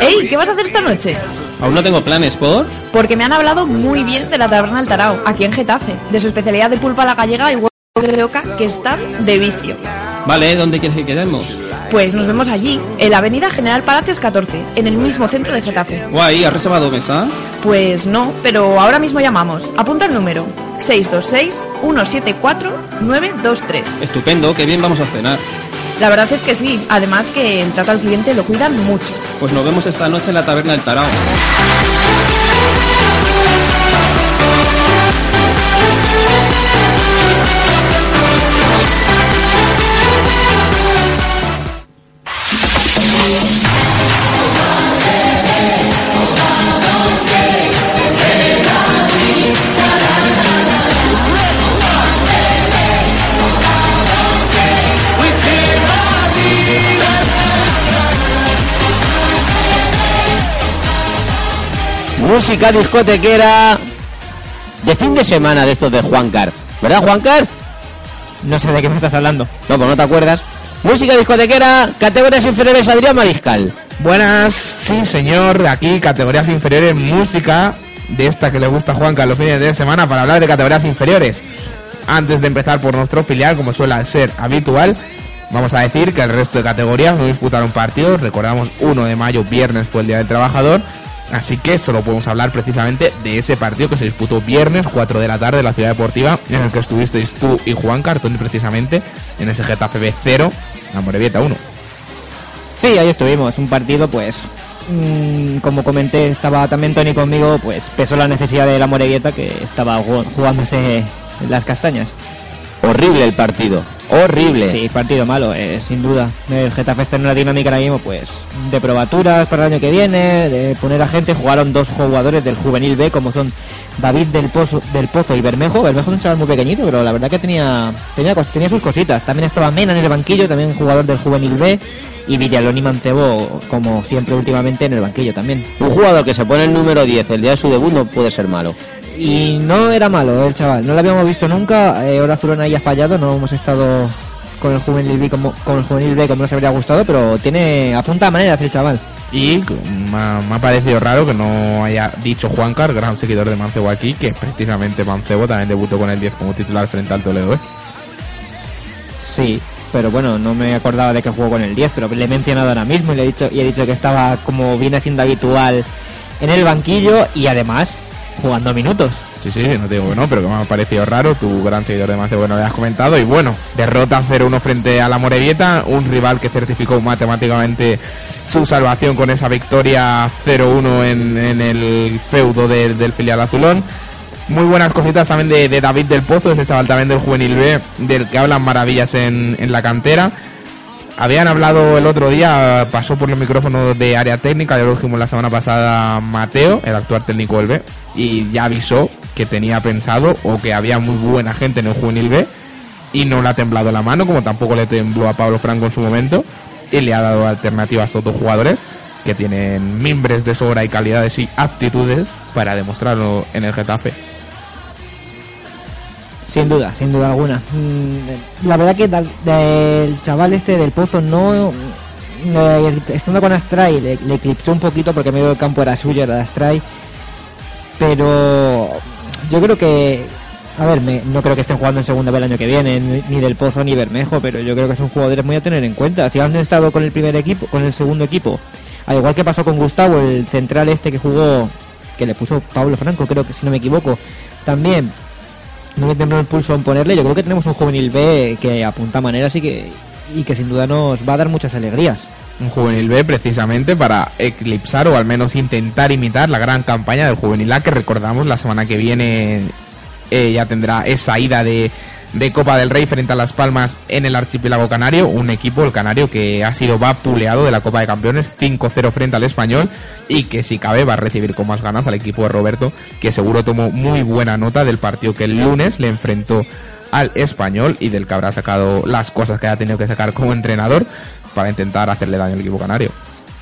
¡Ey! ¿Qué vas a hacer esta noche? Aún no tengo planes, ¿por? Porque me han hablado muy bien de la taberna del Tarao, aquí en Getafe, de su especialidad de pulpa a la gallega y huevo de oca que están de vicio. Vale, ¿dónde quieres que quedemos? Pues nos vemos allí, en la avenida General Palacios 14, en el mismo centro de Getafe. Guay, ¿has reservado mesa? Pues no, pero ahora mismo llamamos. Apunta el número 626-174-923. Estupendo, qué bien vamos a cenar. La verdad es que sí, además que el trato al cliente lo cuidan mucho. Pues nos vemos esta noche en la taberna del Tarao. Música discotequera de fin de semana de estos de Juancar. ¿Verdad, Juancar? No sé de qué me estás hablando. No, pues no te acuerdas. Música discotequera, categorías inferiores, Adrián Mariscal. Buenas, sí señor, aquí categorías inferiores, música de esta que le gusta a Juanca los fines de semana para hablar de categorías inferiores. Antes de empezar por nuestro filial, como suele ser habitual, vamos a decir que el resto de categorías no disputaron partidos. Recordamos 1 de mayo, viernes fue el Día del Trabajador. Así que solo podemos hablar precisamente de ese partido que se disputó viernes 4 de la tarde en la Ciudad Deportiva, en el que estuvisteis tú y Juan Cartón precisamente en ese Getafe B 0, la Morevieta 1. Sí, ahí estuvimos. Un partido, pues, mm, como comenté, estaba también Tony conmigo, pues pesó la necesidad de la Morevieta que estaba ju- jugándose las castañas. Horrible el partido, horrible. Sí, partido malo, eh, sin duda. El Getafe está en una dinámica ahora mismo, pues, de probaturas para el año que viene, de poner a gente. Jugaron dos jugadores del Juvenil B, como son David del Pozo, del Pozo y Bermejo. Bermejo es un chaval muy pequeñito, pero la verdad que tenía, tenía, tenía sus cositas. También estaba Mena en el banquillo, también jugador del Juvenil B. Y Villalón y Mancebo, como siempre últimamente, en el banquillo también. Un jugador que se pone el número 10 el día de su debut no puede ser malo. Y no era malo el chaval, no lo habíamos visto nunca. Eh, ahora Zurona ahí ha fallado, no hemos estado con el juvenil B como, con el juvenil B como nos habría gustado, pero tiene apunta a maneras el chaval. Y me ha, me ha parecido raro que no haya dicho Juancar, gran seguidor de Mancebo aquí, que precisamente Mancebo también debutó con el 10 como titular frente al Toledo. ¿eh? Sí, pero bueno, no me acordaba de que jugó con el 10, pero le he mencionado ahora mismo y le he dicho, y he dicho que estaba como viene siendo habitual en el banquillo y además jugando minutos. Sí, sí, no te digo que no, pero que me ha parecido raro. Tu gran seguidor de Mancebo no lo has comentado. Y bueno, derrota 0-1 frente a la Morevieta, un rival que certificó matemáticamente su salvación con esa victoria 0-1 en, en el feudo del- del filial azulón. Muy buenas cositas también de, de David del Pozo, ese chaval también del Juvenil B, del que hablan maravillas en, en la cantera. Habían hablado el otro día, pasó por los micrófonos de área técnica, ya lo dijimos la semana pasada Mateo, el actual técnico del B, y ya avisó que tenía pensado o que había muy buena gente en el juvenil B y no le ha temblado la mano, como tampoco le tembló a Pablo Franco en su momento, y le ha dado alternativas a estos dos jugadores que tienen mimbres de sobra y calidades y aptitudes para demostrarlo en el Getafe. Sin duda, sin duda alguna. Mm, La verdad que del chaval este del pozo no. estando con Astray le, eclipsó un poquito porque medio del campo era suyo, era de Astray. Pero yo creo que. A ver, me- no creo que estén jugando en segunda vez el año que viene, ni del Pozo ni Bermejo, pero yo creo que son jugadores muy a tener en cuenta. Si han estado con el primer equipo, con el segundo equipo, al igual que pasó con Gustavo, el central este que jugó, que le puso Pablo Franco, creo que si no me equivoco, también no me tembló el pulso en ponerle. Yo creo que tenemos un juvenil B que apunta maneras y que, y que sin duda nos va a dar muchas alegrías. Un juvenil B precisamente para eclipsar o al menos intentar imitar la gran campaña del juvenil A que recordamos la semana que viene eh, ya tendrá esa ida de, de Copa del Rey frente a Las Palmas en el archipiélago canario, un equipo, el canario, que ha sido vapuleado de la Copa de Campeones 5-0 frente al español y que si cabe va a recibir con más ganas al equipo de Roberto, que seguro tomó muy buena nota del partido que el lunes le enfrentó al español y del que habrá sacado las cosas que ha tenido que sacar como entrenador para intentar hacerle daño al equipo canario.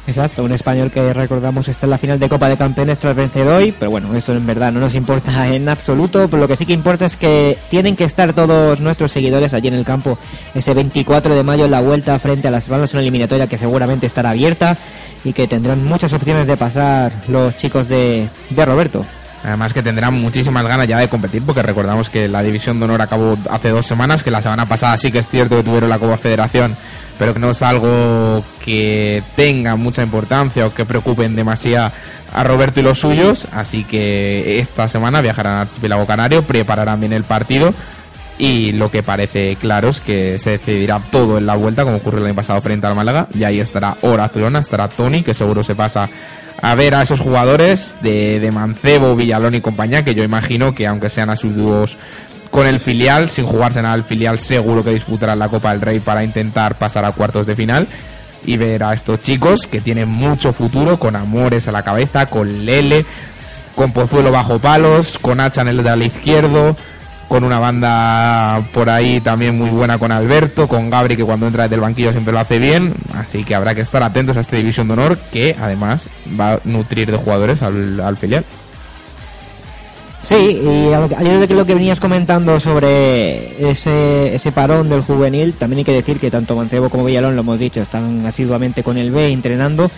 Exacto, un español que recordamos está en la final de Copa de Campeones tras vencer hoy, pero bueno, eso en verdad no nos importa en absoluto, pero lo que sí que importa es que tienen que estar todos nuestros seguidores allí en el campo ese 24 de mayo en la vuelta frente a las Palmas, una eliminatoria que seguramente estará abierta y que tendrán muchas opciones de pasar los chicos de, de Roberto. Además que tendrán muchísimas ganas ya de competir porque recordamos que la División de Honor acabó hace dos semanas, que la semana pasada sí que es cierto que tuvieron la Copa Federación, pero que no es algo que tenga mucha importancia o que preocupen demasiado a Roberto y los suyos, así que esta semana viajarán al archipiélago canario, prepararán bien el partido y lo que parece claro es que se decidirá todo en la vuelta como ocurrió el año pasado frente al Málaga. Y ahí estará Horazulona, estará Tony que seguro se pasa a ver a esos jugadores de, Mancebo, Villalón y compañía que yo imagino que aunque sean asiduos con el filial, sin jugarse nada el filial seguro que disputarán la Copa del Rey para intentar pasar a cuartos de final y ver a estos chicos que tienen mucho futuro con Amores a la cabeza, con Lele, con Pozuelo bajo palos, con Hacha en el lateral izquierdo, con una banda por ahí también muy buena con Alberto, con Gabri que cuando entra desde el banquillo siempre lo hace bien, así que habrá que estar atentos a esta división de honor que además va a nutrir de jugadores al, al filial. Sí, y al- de lo que venías comentando sobre ese, ese parón del juvenil, también hay que decir que tanto Mancebo como Villalón, lo hemos dicho, están asiduamente con el B entrenando.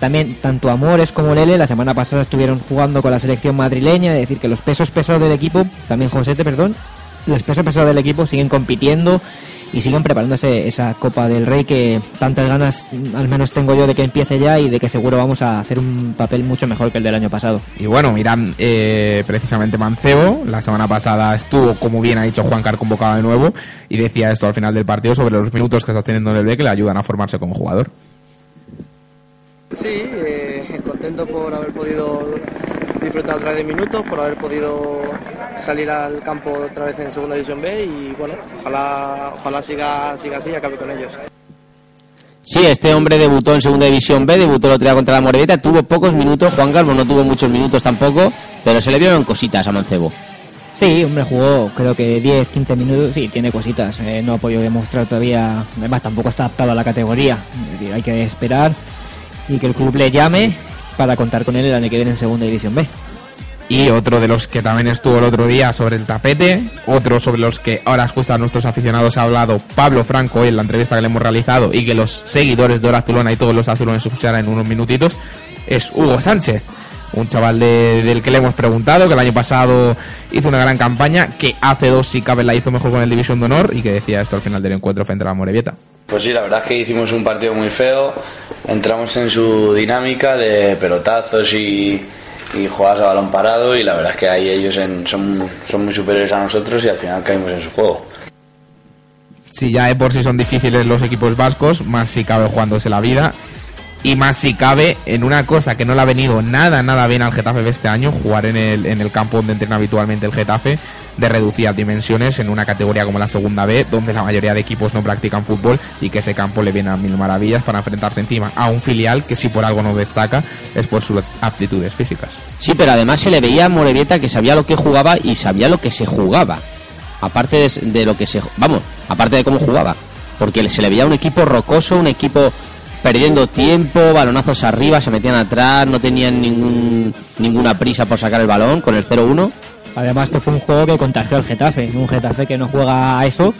También tanto Amores como Lele la semana pasada estuvieron jugando con la selección madrileña, es decir, que los pesos pesados del equipo, también Josete, perdón, los pesos pesados del equipo siguen compitiendo y siguen preparándose esa Copa del Rey que tantas ganas al menos tengo yo de que empiece ya y de que seguro vamos a hacer un papel mucho mejor que el del año pasado. Y bueno, miran eh, precisamente Mancebo, la semana pasada estuvo, como bien ha dicho Juan Car, convocado de nuevo y decía esto al final del partido sobre los minutos que está teniendo en el B que le ayudan a formarse como jugador. Sí, eh, contento por haber podido disfrutar otra vez de minutos, por haber podido salir al campo otra vez en Segunda División B y bueno, ojalá, ojalá siga, siga así y acabe con ellos. Sí, este hombre debutó en Segunda División B, debutó el otro día contra la Morevieta, tuvo pocos minutos, Juan Carlos no tuvo muchos minutos tampoco, pero se le vieron cositas a Mancebo. Sí, hombre, jugó creo que 10, 15 minutos, sí, tiene cositas, eh, no ha podido demostrar todavía, además tampoco está adaptado a la categoría, hay que esperar y que el club le llame para contar con él el año que viene en Segunda División B. Y otro de los que también estuvo el otro día sobre el tapete, otro sobre los que ahora justo a nuestros aficionados ha hablado Pablo Franco hoy en la entrevista que le hemos realizado y que los seguidores de Horazulona y todos los azulones escucharán en unos minutitos, es Hugo Sánchez. Un chaval de- del que le hemos preguntado, que el año pasado hizo una gran campaña, que hace dos si cabe la hizo mejor con el División de Honor y que decía esto al final del encuentro frente a la Morevieta. Pues sí, la verdad es que hicimos un partido muy feo, entramos en su dinámica de pelotazos y, y jugadas a balón parado y la verdad es que ahí ellos son, son muy superiores a nosotros y al final caímos en su juego. si ya de por sí son difíciles los equipos vascos, más si cabe jugándose la vida. Y más si cabe en una cosa que no le ha venido nada, nada bien al Getafe de este año, jugar en el, en el campo donde entrena habitualmente el Getafe, de reducidas dimensiones en una categoría como la segunda B, donde la mayoría de equipos no practican fútbol y que ese campo le viene a mil maravillas para enfrentarse encima a un filial que si por algo no destaca es por sus aptitudes físicas. Sí, pero además se le veía a Morevieta que sabía lo que jugaba y sabía lo que se jugaba. Aparte de, de lo que se... Vamos, aparte de cómo jugaba. Porque se le veía un equipo rocoso, un equipo perdiendo tiempo, balonazos arriba, se metían atrás, no tenían ningún, ninguna prisa por sacar el balón con el 0-1. Además que fue un juego que contagió al Getafe, un Getafe que no juega a eso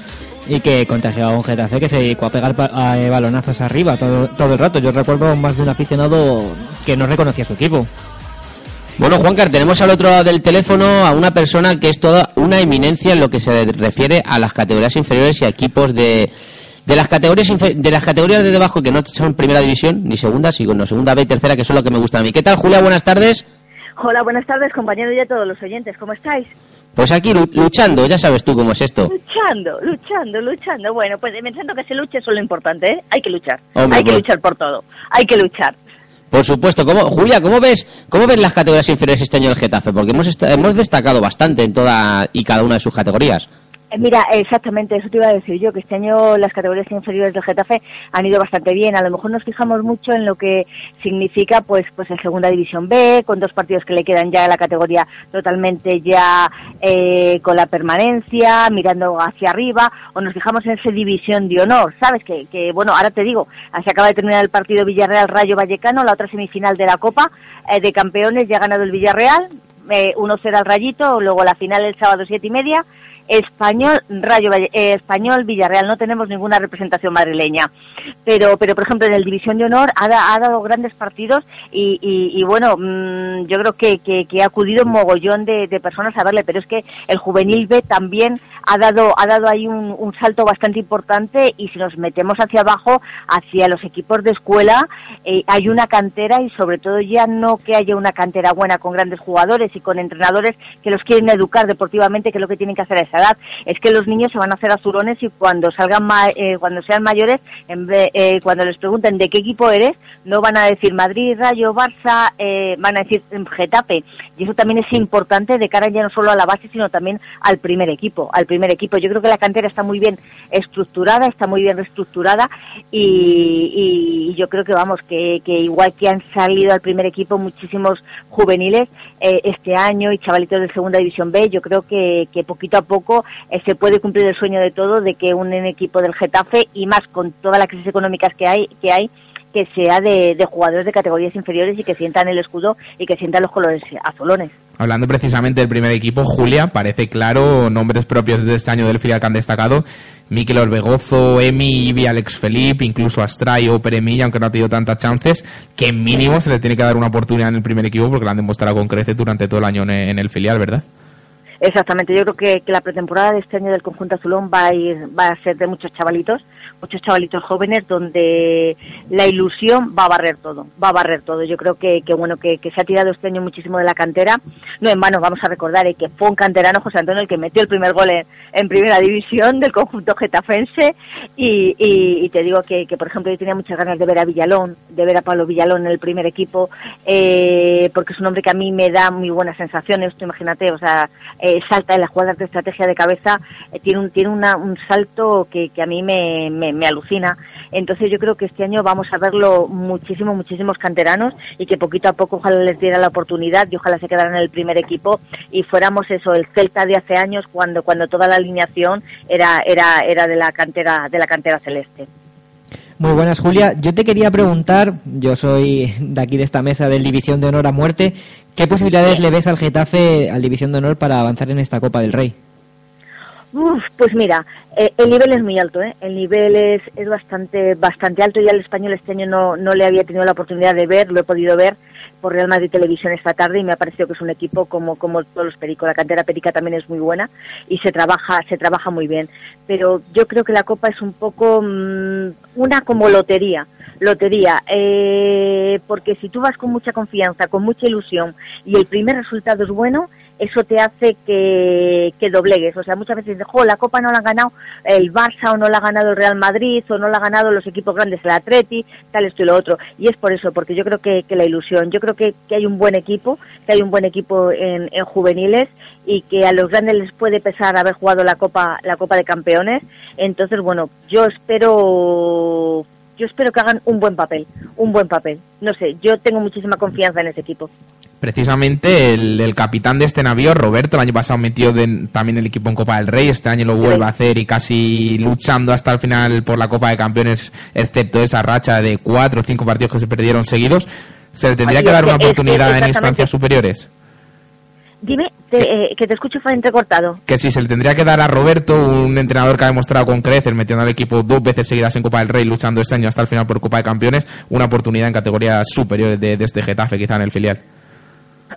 y que contagió a un Getafe que se dedicó a pegar pa- a, eh, balonazos arriba todo, todo el rato. Yo recuerdo más de un aficionado que no reconocía a su equipo. Bueno, Juancar, tenemos al otro lado del teléfono a una persona que es toda una eminencia en lo que se refiere a las categorías inferiores y a equipos de, de las categorías de las categorías de debajo que no son primera división ni segunda, sino segunda B y tercera, que son lo que me gusta a mí. ¿Qué tal, Julia? Buenas tardes. Hola, buenas tardes, compañeros y a todos los oyentes. ¿Cómo estáis? Pues aquí lu- luchando, ya sabes tú cómo es esto. Luchando, luchando, luchando. Bueno, pues pensando que se luche eso es lo importante, ¿eh? Hay que luchar. Hombre, hay que pues- luchar por todo. Hay que luchar. Por supuesto, ¿cómo, Julia, ¿cómo ves, ¿cómo ves las categorías inferiores este año del Getafe? Porque hemos, hemos destacado bastante en toda y cada una de sus categorías. Eh, Mira, exactamente, eso te iba a decir yo, que este año las categorías inferiores del Getafe han ido bastante bien. A lo mejor nos fijamos mucho en lo que significa pues pues en Segunda División B, con dos partidos que le quedan ya a la categoría totalmente ya eh, con la permanencia, mirando hacia arriba, o nos fijamos en esa división de honor, ¿sabes? Que, que bueno, ahora te digo, se acaba de terminar el partido Villarreal-Rayo Vallecano, la otra semifinal de la Copa eh, de Campeones, ya ha ganado el Villarreal, eh, 1-0 al Rayito, luego la final el sábado siete y media, Español, Rayo eh, Español, Villarreal, no tenemos ninguna representación madrileña. Pero, pero por ejemplo, en el División de Honor ha, ha dado grandes partidos y, y- bueno, mm, yo creo que, que- ha acudido un mogollón de, personas a verle, pero es que el Juvenil B también ha dado, ha dado ahí un, salto bastante importante y si nos metemos hacia abajo, hacia los equipos de escuela, eh, hay una cantera y sobre todo ya no que haya una cantera buena con grandes jugadores y con entrenadores que los quieren educar deportivamente, que es lo que tienen que hacer a esa edad, es que los niños se van a hacer azulones y cuando salgan ma- eh, cuando sean mayores, en vez- eh, cuando les pregunten de qué equipo eres, no van a decir Madrid, Rayo, Barça, eh, van a decir mm, Getafe. Y eso también es importante de cara ya no solo a la base, sino también al primer equipo, al primer equipo. Yo creo que la cantera está muy bien estructurada, está muy bien reestructurada y, y yo creo que vamos, que, que igual que han salido al primer equipo muchísimos juveniles eh, este año y chavalitos de segunda división B, yo creo que, que poquito a poco eh, se puede cumplir el sueño de todo de que un equipo del Getafe y más con todas las crisis económicas que hay, que hay que sea de, jugadores de categorías inferiores y que sientan el escudo y que sientan los colores azulones. Hablando precisamente del primer equipo, Julia, parece claro, nombres propios de este año del filial que han destacado. Miquel Orbegozo, Emi, Ibi, Alex Felipe, incluso Astray o Peremilla, aunque no ha tenido tantas chances, que mínimo se le tiene que dar una oportunidad en el primer equipo porque lo han demostrado con creces durante todo el año en el filial, ¿verdad? Exactamente, yo creo que, que la pretemporada de este año del conjunto azulón va a ir, va a ser de muchos chavalitos, muchos chavalitos jóvenes donde la ilusión va a barrer todo, va a barrer todo. Yo creo que, que bueno, que, que se ha tirado este año muchísimo de la cantera. No en vano, vamos a recordar eh, que fue un canterano José Antonio el que metió el primer gol en, en primera división del conjunto getafense y, y, y te digo que, que, por ejemplo, yo tenía muchas ganas de ver a Villalón, de ver a Pablo Villalón en el primer equipo, eh, porque es un hombre que a mí me da muy buenas sensaciones, tú imagínate, o sea, eh, salta en las jugadas de estrategia de cabeza, eh, tiene un, tiene una, un salto que, que a mí me, me, me alucina. Entonces yo creo que este año vamos a verlo muchísimo, muchísimos canteranos y que poquito a poco ojalá les diera la oportunidad y ojalá se quedaran en el primer equipo y fuéramos eso, el Celta de hace años cuando, cuando toda la alineación era, era, era de la cantera, de la cantera celeste. Muy buenas, Julia. Yo te quería preguntar, yo soy de aquí de esta mesa del División de Honor a Muerte, ¿qué posibilidades le ves al Getafe, al División de Honor, para avanzar en esta Copa del Rey? Uf, pues mira, eh, el nivel es muy alto, ¿eh? El nivel es, es bastante bastante alto. Ya el español este año no, no le había tenido la oportunidad de ver, lo he podido ver por Real Madrid Televisión esta tarde y me ha parecido que es un equipo como, como todos los pericos. La cantera perica también es muy buena y se trabaja, se trabaja muy bien. Pero yo creo que la Copa es un poco mm, una como lotería. Lotería, eh, porque si tú vas con mucha confianza, con mucha ilusión y el primer resultado es bueno, eso te hace que, que doblegues. O sea, muchas veces dices, jo, la Copa no la han ganado el Barça o no la ha ganado el Real Madrid o no la ha ganado los equipos grandes, el Atleti, tal, esto y lo otro. Y es por eso, porque yo creo que, que la ilusión, yo creo que, que hay un buen equipo, que hay un buen equipo en, en juveniles y que a los grandes les puede pesar haber jugado la Copa, la Copa de Campeones. Entonces, bueno, yo espero yo espero que hagan un buen papel, un buen papel. No sé, yo tengo muchísima confianza en ese equipo. Precisamente el, el capitán de este navío, Roberto, el año pasado metió de- también el equipo en Copa del Rey, este año lo vuelve a hacer y casi luchando hasta el final por la Copa de Campeones, excepto esa racha de cuatro o cinco partidos que se perdieron seguidos. ¿Se le tendría que dar una que- oportunidad en instancias superiores? Dime, te- eh, que te escucho fue entrecortado. Que si se le tendría que dar a Roberto, un entrenador que ha demostrado con creces, metiendo al equipo dos veces seguidas en Copa del Rey, luchando este año hasta el final por Copa de Campeones, una oportunidad en categorías superiores de, de este Getafe, quizá en el filial.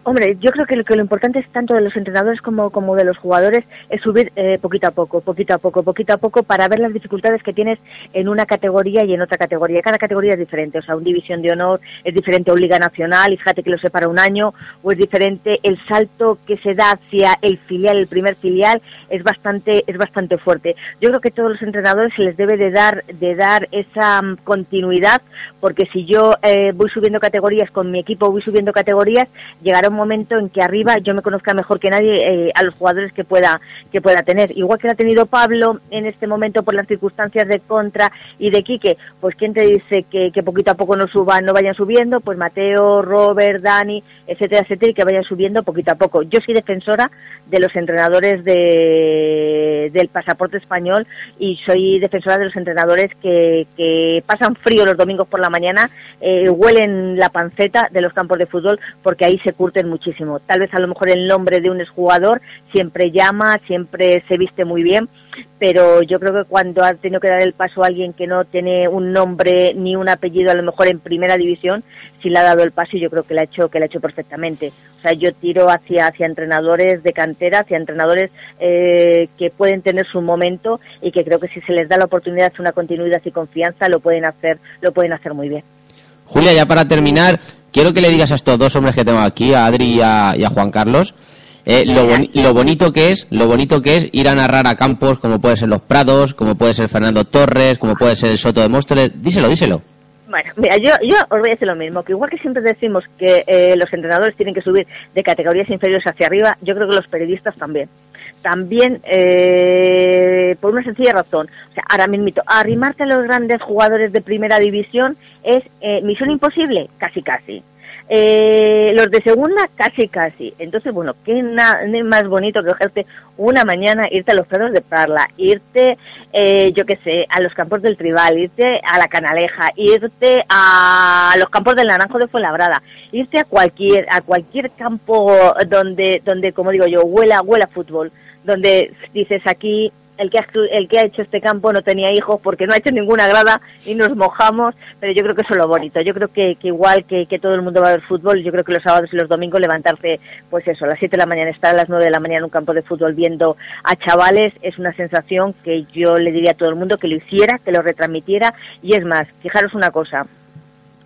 Hombre, yo creo que lo, que lo importante es tanto de los entrenadores como, de los jugadores es subir eh, poquito a poco, poquito a poco, poquito a poco para ver las dificultades que tienes en una categoría y en otra categoría. Cada categoría es diferente, o sea, un división de honor es diferente a liga nacional, y fíjate que lo separa un año, o es diferente el salto que se da hacia el filial, el primer filial, es bastante, es bastante fuerte. Yo creo que todos los entrenadores se les debe de dar, de dar esa mm, continuidad, porque si yo eh, voy subiendo categorías con mi equipo, voy subiendo categorías, llegará momento en que arriba yo me conozca mejor que nadie eh, a los jugadores que pueda que pueda tener. Igual que lo ha tenido Pablo en este momento por las circunstancias de contra y de Quique, pues quién te dice que, que poquito a poco no suban, no vayan subiendo, pues Mateo, Robert, Dani, etcétera, etcétera, y que vayan subiendo poquito a poco. Yo soy defensora de los entrenadores de, del pasaporte español y soy defensora de los entrenadores que, que pasan frío los domingos por la mañana, eh, huelen la panceta de los campos de fútbol porque ahí se curten muchísimo. Tal vez a lo mejor el nombre de un exjugador siempre llama, siempre se viste muy bien, pero yo creo que cuando ha tenido que dar el paso a alguien que no tiene un nombre ni un apellido a lo mejor en primera división, si le ha dado el paso y yo creo que lo ha hecho que lo ha hecho perfectamente. O sea, yo tiro hacia hacia entrenadores de cantera, hacia entrenadores eh, que pueden tener su momento y que creo que si se les da la oportunidad de una continuidad y confianza lo pueden hacer lo pueden hacer muy bien. Julia, ya para terminar, quiero que le digas a estos dos hombres que tengo aquí, a Adri y a, Juan Carlos, eh, lo, boni- lo bonito que es, lo bonito que es ir a narrar a campos como puede ser Los Prados, como puede ser Fernando Torres, como puede ser el Soto de Móstoles. Díselo, díselo. Bueno, mira, yo, yo os voy a decir lo mismo, que igual que siempre decimos que eh, los entrenadores tienen que subir de categorías inferiores hacia arriba, yo creo que los periodistas también. También eh, por una sencilla razón. O sea, ahora mismo, arrimarte a los grandes jugadores de primera división es eh, misión imposible, casi casi. Eh, los de segunda, casi casi. Entonces, bueno, qué más bonito que cogerte una mañana, irte a los prados de Parla, irte, eh, yo qué sé, a los campos del Tribal, irte a la Canaleja, irte a los campos del Naranjo de Fuenlabrada, irte a cualquier, a cualquier campo donde, donde, como digo yo, huela, huela fútbol, donde dices aquí, el que, ha, el que ha hecho este campo no tenía hijos porque no ha hecho ninguna grada y nos mojamos, pero yo creo que eso es lo bonito. Yo creo que, que igual que, que todo el mundo va a ver fútbol, yo creo que los sábados y los domingos levantarse, pues eso, a las 7 de la mañana, estar a las 9 de la mañana en un campo de fútbol viendo a chavales es una sensación que yo le diría a todo el mundo que lo hiciera, que lo retransmitiera y es más, fijaros una cosa.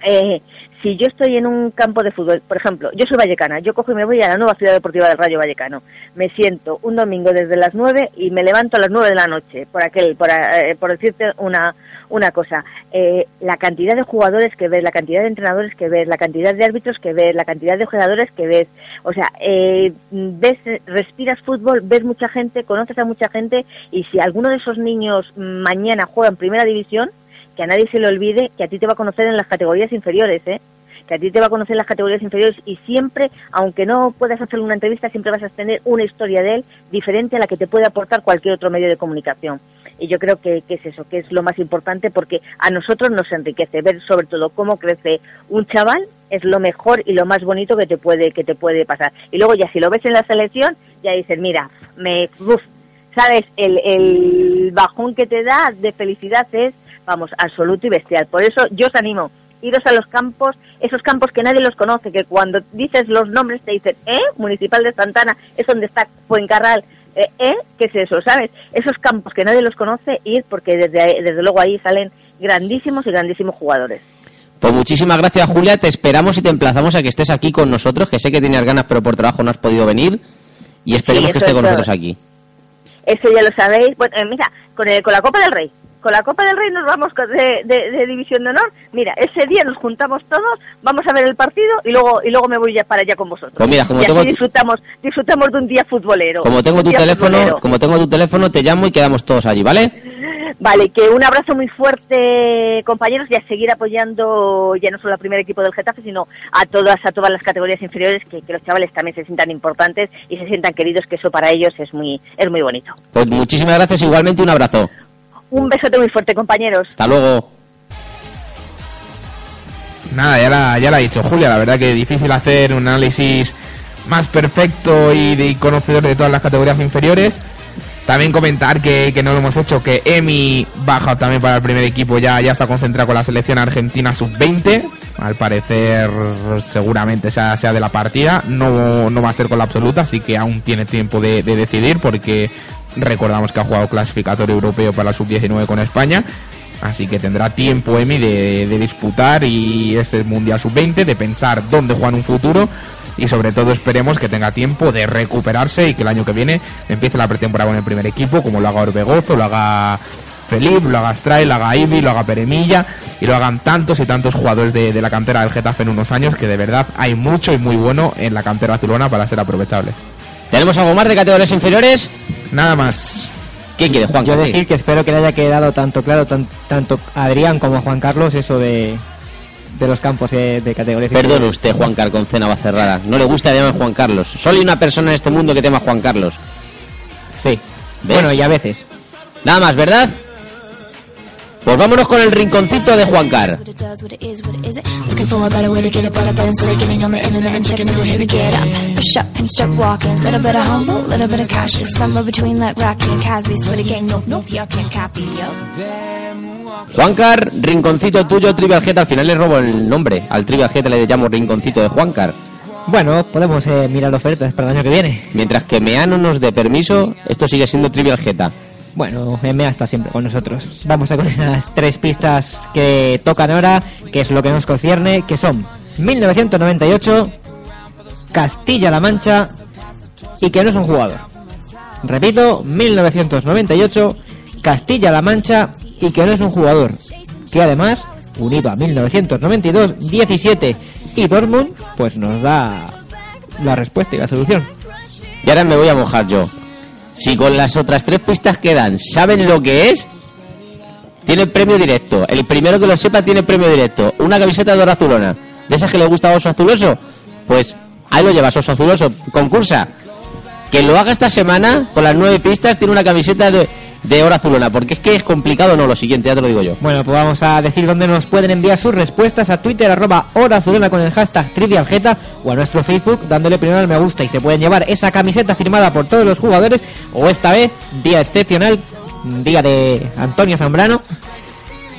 Eh, si yo estoy en un campo de fútbol, por ejemplo, yo soy vallecana, yo cojo y me voy a la nueva ciudad deportiva del Rayo Vallecano. Me siento un domingo desde las 9 y me levanto a las 9 de la noche, por aquel, por, eh, por decirte una, una cosa. Eh, la cantidad de jugadores que ves, la cantidad de entrenadores que ves, la cantidad de árbitros que ves, la cantidad de jugadores que ves, o sea, eh, ves, respiras fútbol, ves mucha gente, conoces a mucha gente y si alguno de esos niños mañana juega en primera división, que a nadie se le olvide que a ti te va a conocer en las categorías inferiores, ¿eh? que a ti te va a conocer en las categorías inferiores y siempre, aunque no puedas hacerle una entrevista, siempre vas a tener una historia de él diferente a la que te puede aportar cualquier otro medio de comunicación. Y yo creo que, que es eso, que es lo más importante porque a nosotros nos enriquece ver sobre todo cómo crece un chaval es lo mejor y lo más bonito que te puede que te puede pasar. Y luego ya si lo ves en la selección, ya dices, mira, me uf, sabes, el, el bajón que te da de felicidad es, vamos, absoluto y bestial. Por eso yo os animo, iros a los campos, esos campos que nadie los conoce, que cuando dices los nombres te dicen, ¿eh? Municipal de Santana, es donde está Fuencarral, ¿eh? ¿eh? ¿Qué es eso? ¿Sabes? Esos campos que nadie los conoce, ir porque desde, desde luego ahí salen grandísimos y grandísimos jugadores. Pues muchísimas gracias, Julia. Te esperamos y te emplazamos a que estés aquí con nosotros, que sé que tenías ganas, pero por trabajo no has podido venir. Y esperemos Sí, que esté es con todo. nosotros aquí. Eso ya lo sabéis. Bueno, eh, mira, con, el- con la Copa del Rey. Con la Copa del Rey nos vamos de, de- de División de Honor. Mira, ese día nos juntamos todos, vamos a ver el partido y luego y luego me voy ya para allá con vosotros. Pues mira, como y así tengo- disfrutamos disfrutamos de un día futbolero. Como tengo tu teléfono, futbolero. como tengo tu teléfono, te llamo y quedamos todos allí, ¿vale? Vale, que un abrazo muy fuerte, compañeros, y a seguir apoyando ya no solo al primer equipo del Getafe, sino a todas a todas las categorías inferiores, que, que los chavales también se sientan importantes y se sientan queridos, que eso para ellos es muy es muy bonito. Pues muchísimas gracias, igualmente un abrazo. Un besote muy fuerte, compañeros. Hasta luego. Nada, ya la, ya la ha dicho Julia, la verdad que es difícil hacer un análisis más perfecto y, de, y conocedor de todas las categorías inferiores. También comentar que, que no lo hemos hecho, que Emi baja también para el primer equipo, ya, ya está concentrado con la selección argentina sub-20. Al parecer, seguramente sea, sea de la partida. No, no va a ser con la absoluta, así que aún tiene tiempo de, de decidir, porque recordamos que ha jugado clasificatorio europeo para la sub-19 con España. Así que tendrá tiempo Emi de, de disputar y ese Mundial Sub-20, de pensar dónde juega en un futuro y sobre todo esperemos que tenga tiempo de recuperarse y que el año que viene empiece la pretemporada con el primer equipo, como lo haga Orbegozo, lo haga Felipe, lo haga Stray, lo haga Ibi, lo haga Peremilla y lo hagan tantos y tantos jugadores de, de la cantera del Getafe en unos años que de verdad hay mucho y muy bueno en la cantera azulona para ser aprovechable. ¿Tenemos algo más de categorías inferiores? Nada más. ¿Quién quiere, Juan? Yo Carlos? decir que espero que le haya quedado tanto claro tan- tanto a Adrián como a Juan Carlos eso de, de los campos eh, de categorías. Perdone inferiores. usted, Juan Carconcena Cerrada. No le gusta llamar Juan Carlos. Solo hay una persona en este mundo que tema Juan Carlos. Sí. ¿Ves? Bueno, y a veces. Nada más, ¿verdad? Pues vámonos con el rinconcito de Juan Car. Juancar, rinconcito tuyo, Trivial Jet. Al final le robo el nombre. Al Trivial Jet le llamo rinconcito de Juancar. Bueno, podemos eh, mirar ofertas para el año que viene. Mientras que Meano nos dé permiso, esto sigue siendo Trivial Jeta. Bueno, EMEA está siempre con nosotros. Vamos a con esas tres pistas que tocan ahora, que es lo que nos concierne, que son 1998, Castilla-La Mancha y que no es un jugador. Repito, 1998, Castilla-La Mancha y que no es un jugador. Que además, unido a 1992, 17 y Dortmund, pues nos da la respuesta y la solución. Y ahora me voy a mojar yo. Si con las otras tres pistas que dan saben lo que es, tiene premio directo. El primero que lo sepa tiene premio directo. Una camiseta de oro azulona. De esas que le gusta a Oso Azuloso. Pues ahí lo llevas, Oso Azuloso. Concursa. Que lo haga esta semana, con las nueve pistas, tiene una camiseta de, de oro azulona. Porque es que es complicado, no, lo siguiente, ya te lo digo yo. Bueno, pues vamos a decir dónde nos pueden enviar sus respuestas a Twitter, arroba hora azulona con el hashtag trivialjeta o a nuestro Facebook dándole primero al me gusta y se pueden llevar esa camiseta firmada por todos los jugadores o esta vez, día excepcional, día de Antonio Zambrano,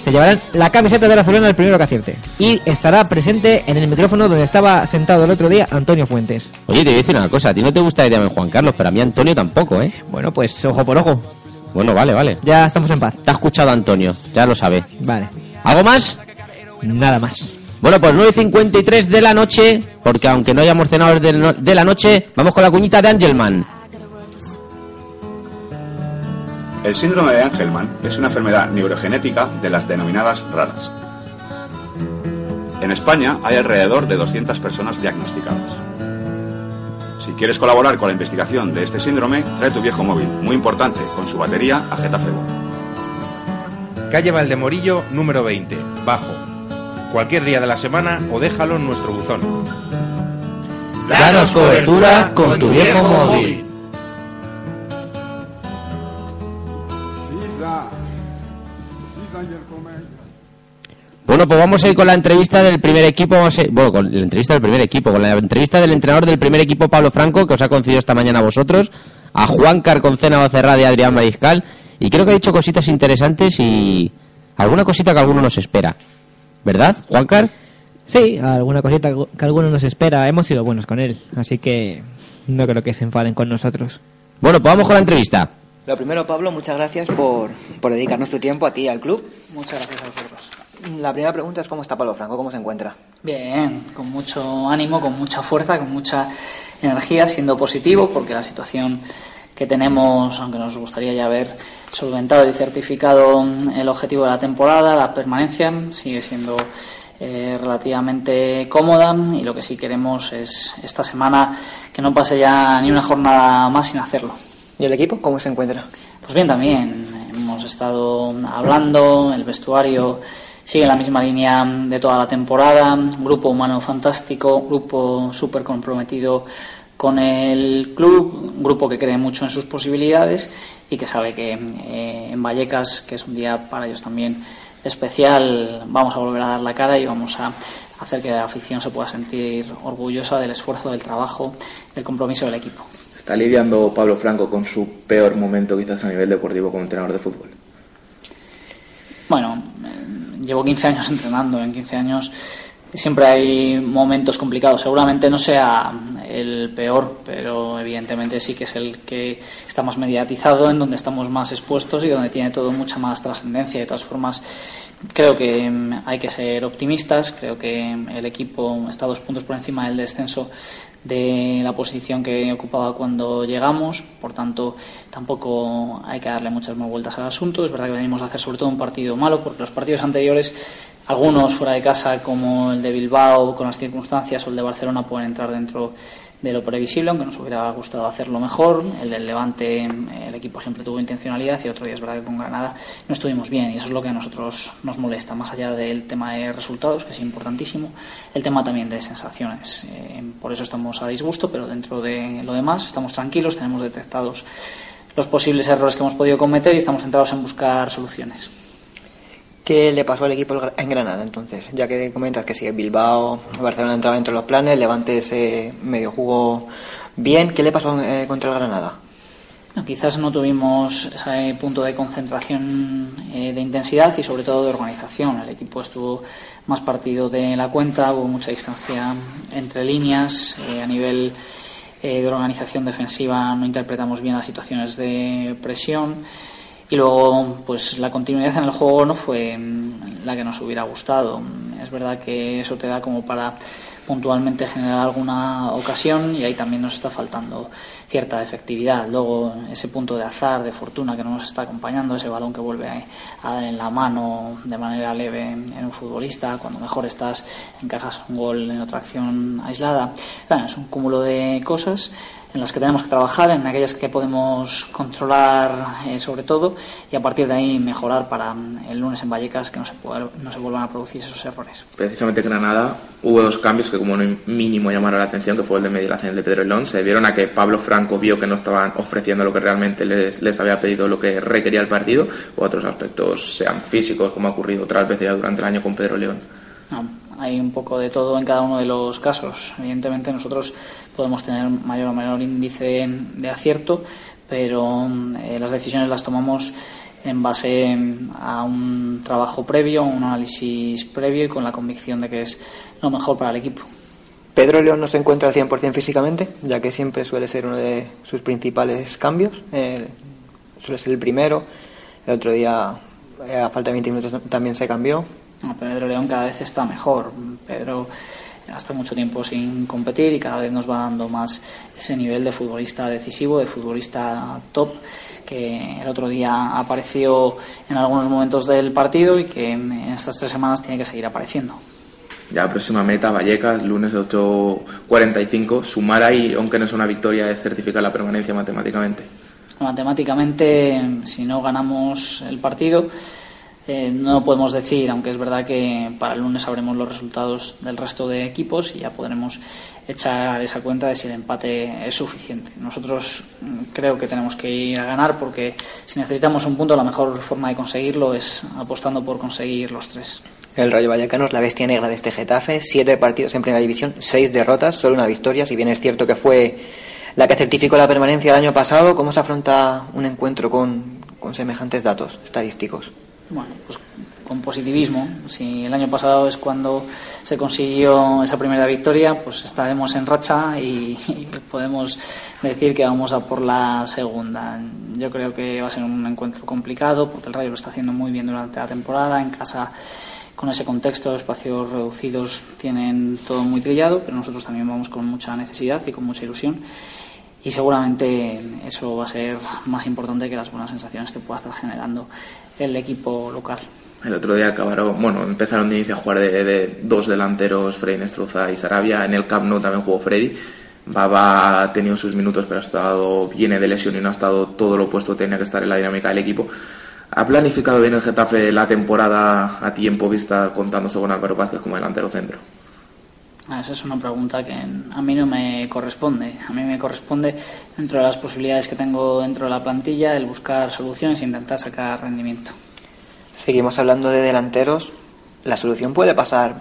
se llevarán la camiseta de la azulona el primero que acierte y estará presente en el micrófono donde estaba sentado el otro día Antonio Fuentes. Oye, te voy a decir una cosa. A ti no te gusta te llamen Juan Carlos, pero a mí Antonio tampoco, ¿eh? Bueno, pues ojo por ojo. Bueno, vale, vale. Ya estamos en paz. Te ha escuchado Antonio, ya lo sabe. Vale. ¿Algo más? Nada más. Bueno, pues 9.53 de la noche, porque aunque no hayamos cenado de, no- de la noche, vamos con la cuñita de Angelman. El síndrome de Angelman es una enfermedad neurogenética de las denominadas raras. En España hay alrededor de 200 personas diagnosticadas. Si quieres colaborar con la investigación de este síndrome, trae tu viejo móvil, muy importante, con su batería a Getafe. Calle Valdemorillo, número 20, bajo. Cualquier día de la semana o déjalo en nuestro buzón. Danos cobertura con tu viejo móvil. Bueno, pues vamos a ir con la entrevista del primer equipo, vamos a ir- bueno, con la entrevista del primer equipo, con la entrevista del entrenador del primer equipo, Pablo Franco, que os ha concedido esta mañana a vosotros, a Juan Carconcena Becerra y a Adrián Mariscal, y creo que ha dicho cositas interesantes y alguna cosita que alguno nos espera. ¿Verdad, Juancar? Sí, alguna cosita que alguno nos espera. Hemos sido buenos con él, así que no creo que se enfaden con nosotros. Bueno, pues vamos con la entrevista. Lo primero, Pablo, muchas gracias por, por dedicarnos tu tiempo a ti y al club. Muchas gracias a vosotros. La primera pregunta es cómo está Pablo Franco, cómo se encuentra. Bien, con mucho ánimo, con mucha fuerza, con mucha energía, siendo positivo, porque la situación que tenemos, aunque nos gustaría ya haber solventado y certificado el objetivo de la temporada, la permanencia, sigue siendo eh, relativamente cómoda y lo que sí queremos es esta semana que no pase ya ni una jornada más sin hacerlo. ¿Y el equipo cómo se encuentra? Pues bien, también hemos estado hablando, el vestuario sigue en la misma línea de toda la temporada, grupo humano fantástico, grupo súper comprometido con el club, grupo que cree mucho en sus posibilidades y que sabe que eh, en Vallecas, que es un día para ellos también especial, vamos a volver a dar la cara y vamos a hacer que la afición se pueda sentir orgullosa del esfuerzo, del trabajo, del compromiso del equipo. ¿Está lidiando Pablo Franco con su peor momento quizás a nivel deportivo como entrenador de fútbol? Bueno, eh, llevo 15 años entrenando, en 15 años siempre hay momentos complicados. Seguramente no sea el peor, pero evidentemente sí que es el que está más mediatizado, en donde estamos más expuestos y donde tiene todo mucha más trascendencia. De todas formas, Creo que mm, hay que ser optimistas. Creo que el equipo está dos puntos por encima del descenso de la posición que ocupaba cuando llegamos. Por tanto, tampoco hay que darle muchas más vueltas al asunto. Es verdad que venimos a hacer sobre todo un partido malo, porque los partidos anteriores, algunos fuera de casa, como el de Bilbao, con las circunstancias, o el de Barcelona, pueden entrar dentro de lo previsible, aunque nos hubiera gustado hacerlo mejor. El del Levante, el equipo siempre tuvo intencionalidad y otro día es verdad que con Granada no estuvimos bien y eso es lo que a nosotros nos molesta, más allá del tema de resultados, que es importantísimo, el tema también de sensaciones. Eh, por eso estamos a disgusto, pero dentro de lo demás estamos tranquilos, tenemos detectados los posibles errores que hemos podido cometer y estamos centrados en buscar soluciones. ¿Qué le pasó al equipo en Granada entonces? Ya que comentas que si Bilbao, Barcelona entraba entre los planes, Levante se medio jugó bien, ¿qué le pasó eh, contra el Granada? No, quizás no tuvimos ese punto de concentración eh, de intensidad y sobre todo de organización. El equipo estuvo más partido de la cuenta, hubo mucha distancia entre líneas, eh, a nivel de organización defensiva no interpretamos bien las situaciones de presión. Y luego, pues la continuidad en el juego no fue mm, la que nos hubiera gustado. Es verdad que eso te da como para puntualmente generar alguna ocasión y ahí también nos está faltando cierta efectividad. Luego ese punto de azar, de fortuna que no nos está acompañando, ese balón que vuelve a dar en la mano de manera leve en, un futbolista, cuando mejor estás encajas un gol en otra acción aislada. Bueno, es un cúmulo de cosas en las que tenemos que trabajar, en aquellas que podemos controlar eh, sobre todo y a partir de ahí mejorar para el lunes en Vallecas que no se, no se vuelvan a producir esos errores. Precisamente en Granada hubo dos cambios que como mínimo llamaron la atención, que fue el de medilación de Pedro Elón. Se dieron a que Pablo Franco vio que no estaban ofreciendo lo que realmente les, les había pedido, lo que requería el partido, o otros aspectos, sean físicos, como ha ocurrido otras veces ya durante el año con Pedro León. hay un poco de todo en cada uno de los casos. Evidentemente nosotros podemos tener mayor o menor índice de acierto, pero eh, las decisiones las tomamos en base a un trabajo previo, un análisis previo y con la convicción de que es lo mejor para el equipo. Pedro León no se encuentra al 100% físicamente, ya que siempre suele ser uno de sus principales cambios. Eh, suele ser el primero. El otro día, eh, a falta de 20 minutos, también se cambió. Pedro León cada vez está mejor. Pedro hasta mucho tiempo sin competir y cada vez nos va dando más ese nivel de futbolista decisivo, de futbolista top, que el otro día apareció en algunos momentos del partido y que en estas tres semanas tiene que seguir apareciendo. Ya próxima meta, Vallecas, lunes 8.45. Sumar ahí, aunque no es una victoria, es certificar la permanencia matemáticamente. Matemáticamente, si no ganamos el partido, eh, no podemos decir, aunque es verdad que para el lunes sabremos los resultados del resto de equipos y ya podremos echar esa cuenta de si el empate es suficiente. Nosotros mm, creo que tenemos que ir a ganar porque si necesitamos un punto la mejor forma de conseguirlo es apostando por conseguir los tres. El Rayo Vallecano es la bestia negra de este Getafe, siete partidos en primera división, seis derrotas, solo una victoria, si bien es cierto que fue la que certificó la permanencia el año pasado, ¿cómo se afronta un encuentro con, con semejantes datos estadísticos? Bueno, pues con positivismo. Si el año pasado es cuando se consiguió esa primera victoria, pues estaremos en racha y, podemos decir que vamos a por la segunda. Yo creo que va a ser un encuentro complicado porque el Rayo lo está haciendo muy bien durante la temporada. En casa, con ese contexto, espacios reducidos tienen todo muy trillado, pero nosotros también vamos con mucha necesidad y con mucha ilusión y seguramente eso va a ser más importante que las buenas sensaciones que pueda estar generando el equipo local. El otro día acabaron, bueno, empezaron de inicio a jugar de, dos delanteros, Freddy Nestroza y Sarabia. En el Camp Nou también jugó Freddy. Baba ha tenido sus minutos, pero ha estado, viene de lesión y no ha estado todo lo opuesto, tenía que estar en la dinámica del equipo. ¿Ha planificado bien el Getafe la temporada a tiempo vista contándose con Álvaro Vázquez como delantero centro? Ah, esa es una pregunta que a mí no me corresponde. A mí me corresponde, dentro de las posibilidades que tengo dentro de la plantilla, el buscar soluciones e intentar sacar rendimiento. Seguimos hablando de delanteros. La solución puede pasar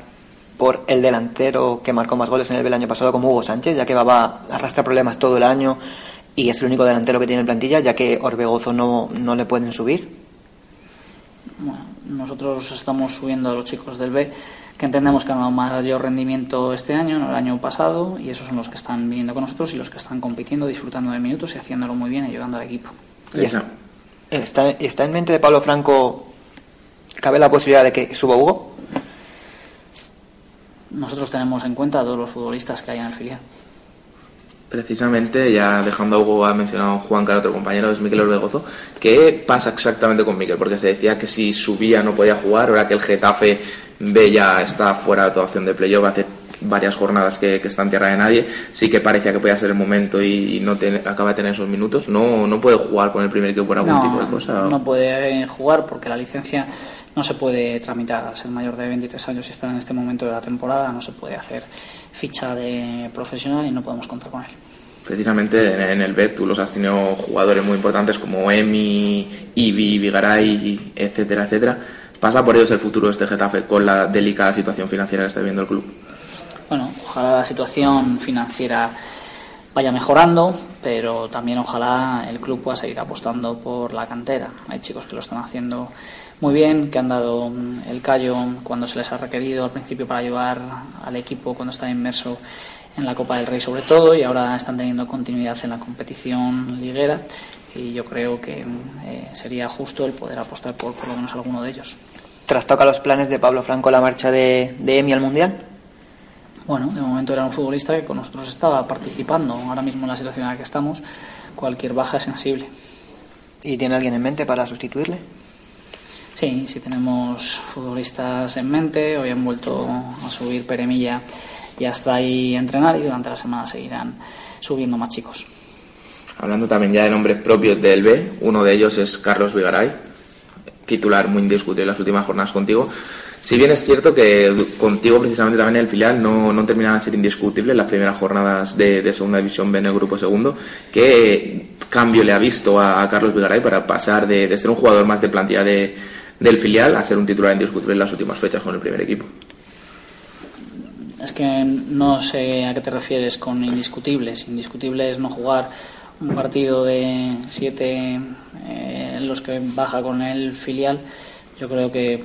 por el delantero que marcó más goles en el año pasado, como Hugo Sánchez, ya que va a arrastrar problemas todo el año y es el único delantero que tiene en plantilla, ya que Orbegozo no, no le pueden subir. Bueno, nosotros estamos subiendo a los chicos del B que entendemos que han dado mayor rendimiento este año, no el año pasado, y esos son los que están viniendo con nosotros y los que están compitiendo, disfrutando de minutos y haciéndolo muy bien y ayudando al equipo. está, está, en mente de Pablo Franco ¿Cabe la posibilidad de que suba Hugo? Nosotros tenemos en cuenta a todos los futbolistas que hay en el filial. Precisamente, ya dejando a Hugo, ha mencionado Juan Car, otro compañero, es Miquel Orbegozo. ¿Qué pasa exactamente con Miquel? Porque se decía que si subía no podía jugar, ahora que el Getafe B ya está fuera de toda opción de playoff, hace varias jornadas que, que está en tierra de nadie, sí que parecía que podía ser el momento y, y no te- acaba de tener esos minutos. No, no puede jugar con el primer equipo por algún no, tipo de cosa. no puede jugar porque la licencia no se puede tramitar al ser mayor de 23 años y estar en este momento de la temporada, no se puede hacer ficha de profesional y no podemos contar con él. Precisamente en, el B tú los has tenido jugadores muy importantes como Emi, Ibi, Vigaray, etcétera, etcétera. ¿Pasa por ellos el futuro de este Getafe con la delicada situación financiera que está viviendo el club? Bueno, ojalá la situación financiera vaya mejorando, pero también ojalá el club pueda seguir apostando por la cantera. Hay chicos que lo están haciendo muy bien, que han dado el callo cuando se les ha requerido al principio para ayudar al equipo cuando está inmerso en la Copa del Rey sobre todo y ahora están teniendo continuidad en la competición liguera y yo creo que eh, sería justo el poder apostar por por lo menos alguno de ellos. ¿Trastoca los planes de Pablo Franco la marcha de, de Emi al Mundial? Bueno, de momento era un futbolista que con nosotros estaba participando. Ahora mismo en la situación en la que estamos, cualquier baja es sensible. ¿Y tiene alguien en mente para sustituirle? Sí, sí tenemos futbolistas en mente. Hoy han vuelto a subir Peremilla y hasta ahí entrenar y durante la semana seguirán subiendo más chicos. Hablando también ya de nombres propios del B, uno de ellos es Carlos Vigaray, titular muy indiscutible en las últimas jornadas contigo. Si bien es cierto que contigo precisamente también el filial no, no terminaba de ser indiscutible en las primeras jornadas de, segunda división B en el grupo segundo, ¿qué cambio le ha visto a, a Carlos Vigaray para pasar de, de ser un jugador más de plantilla de, del filial a ser un titular indiscutible en las últimas fechas con el primer equipo? Es que no sé a qué te refieres con indiscutibles. Indiscutible es no jugar un partido de siete eh, los que baja con el filial. Yo creo que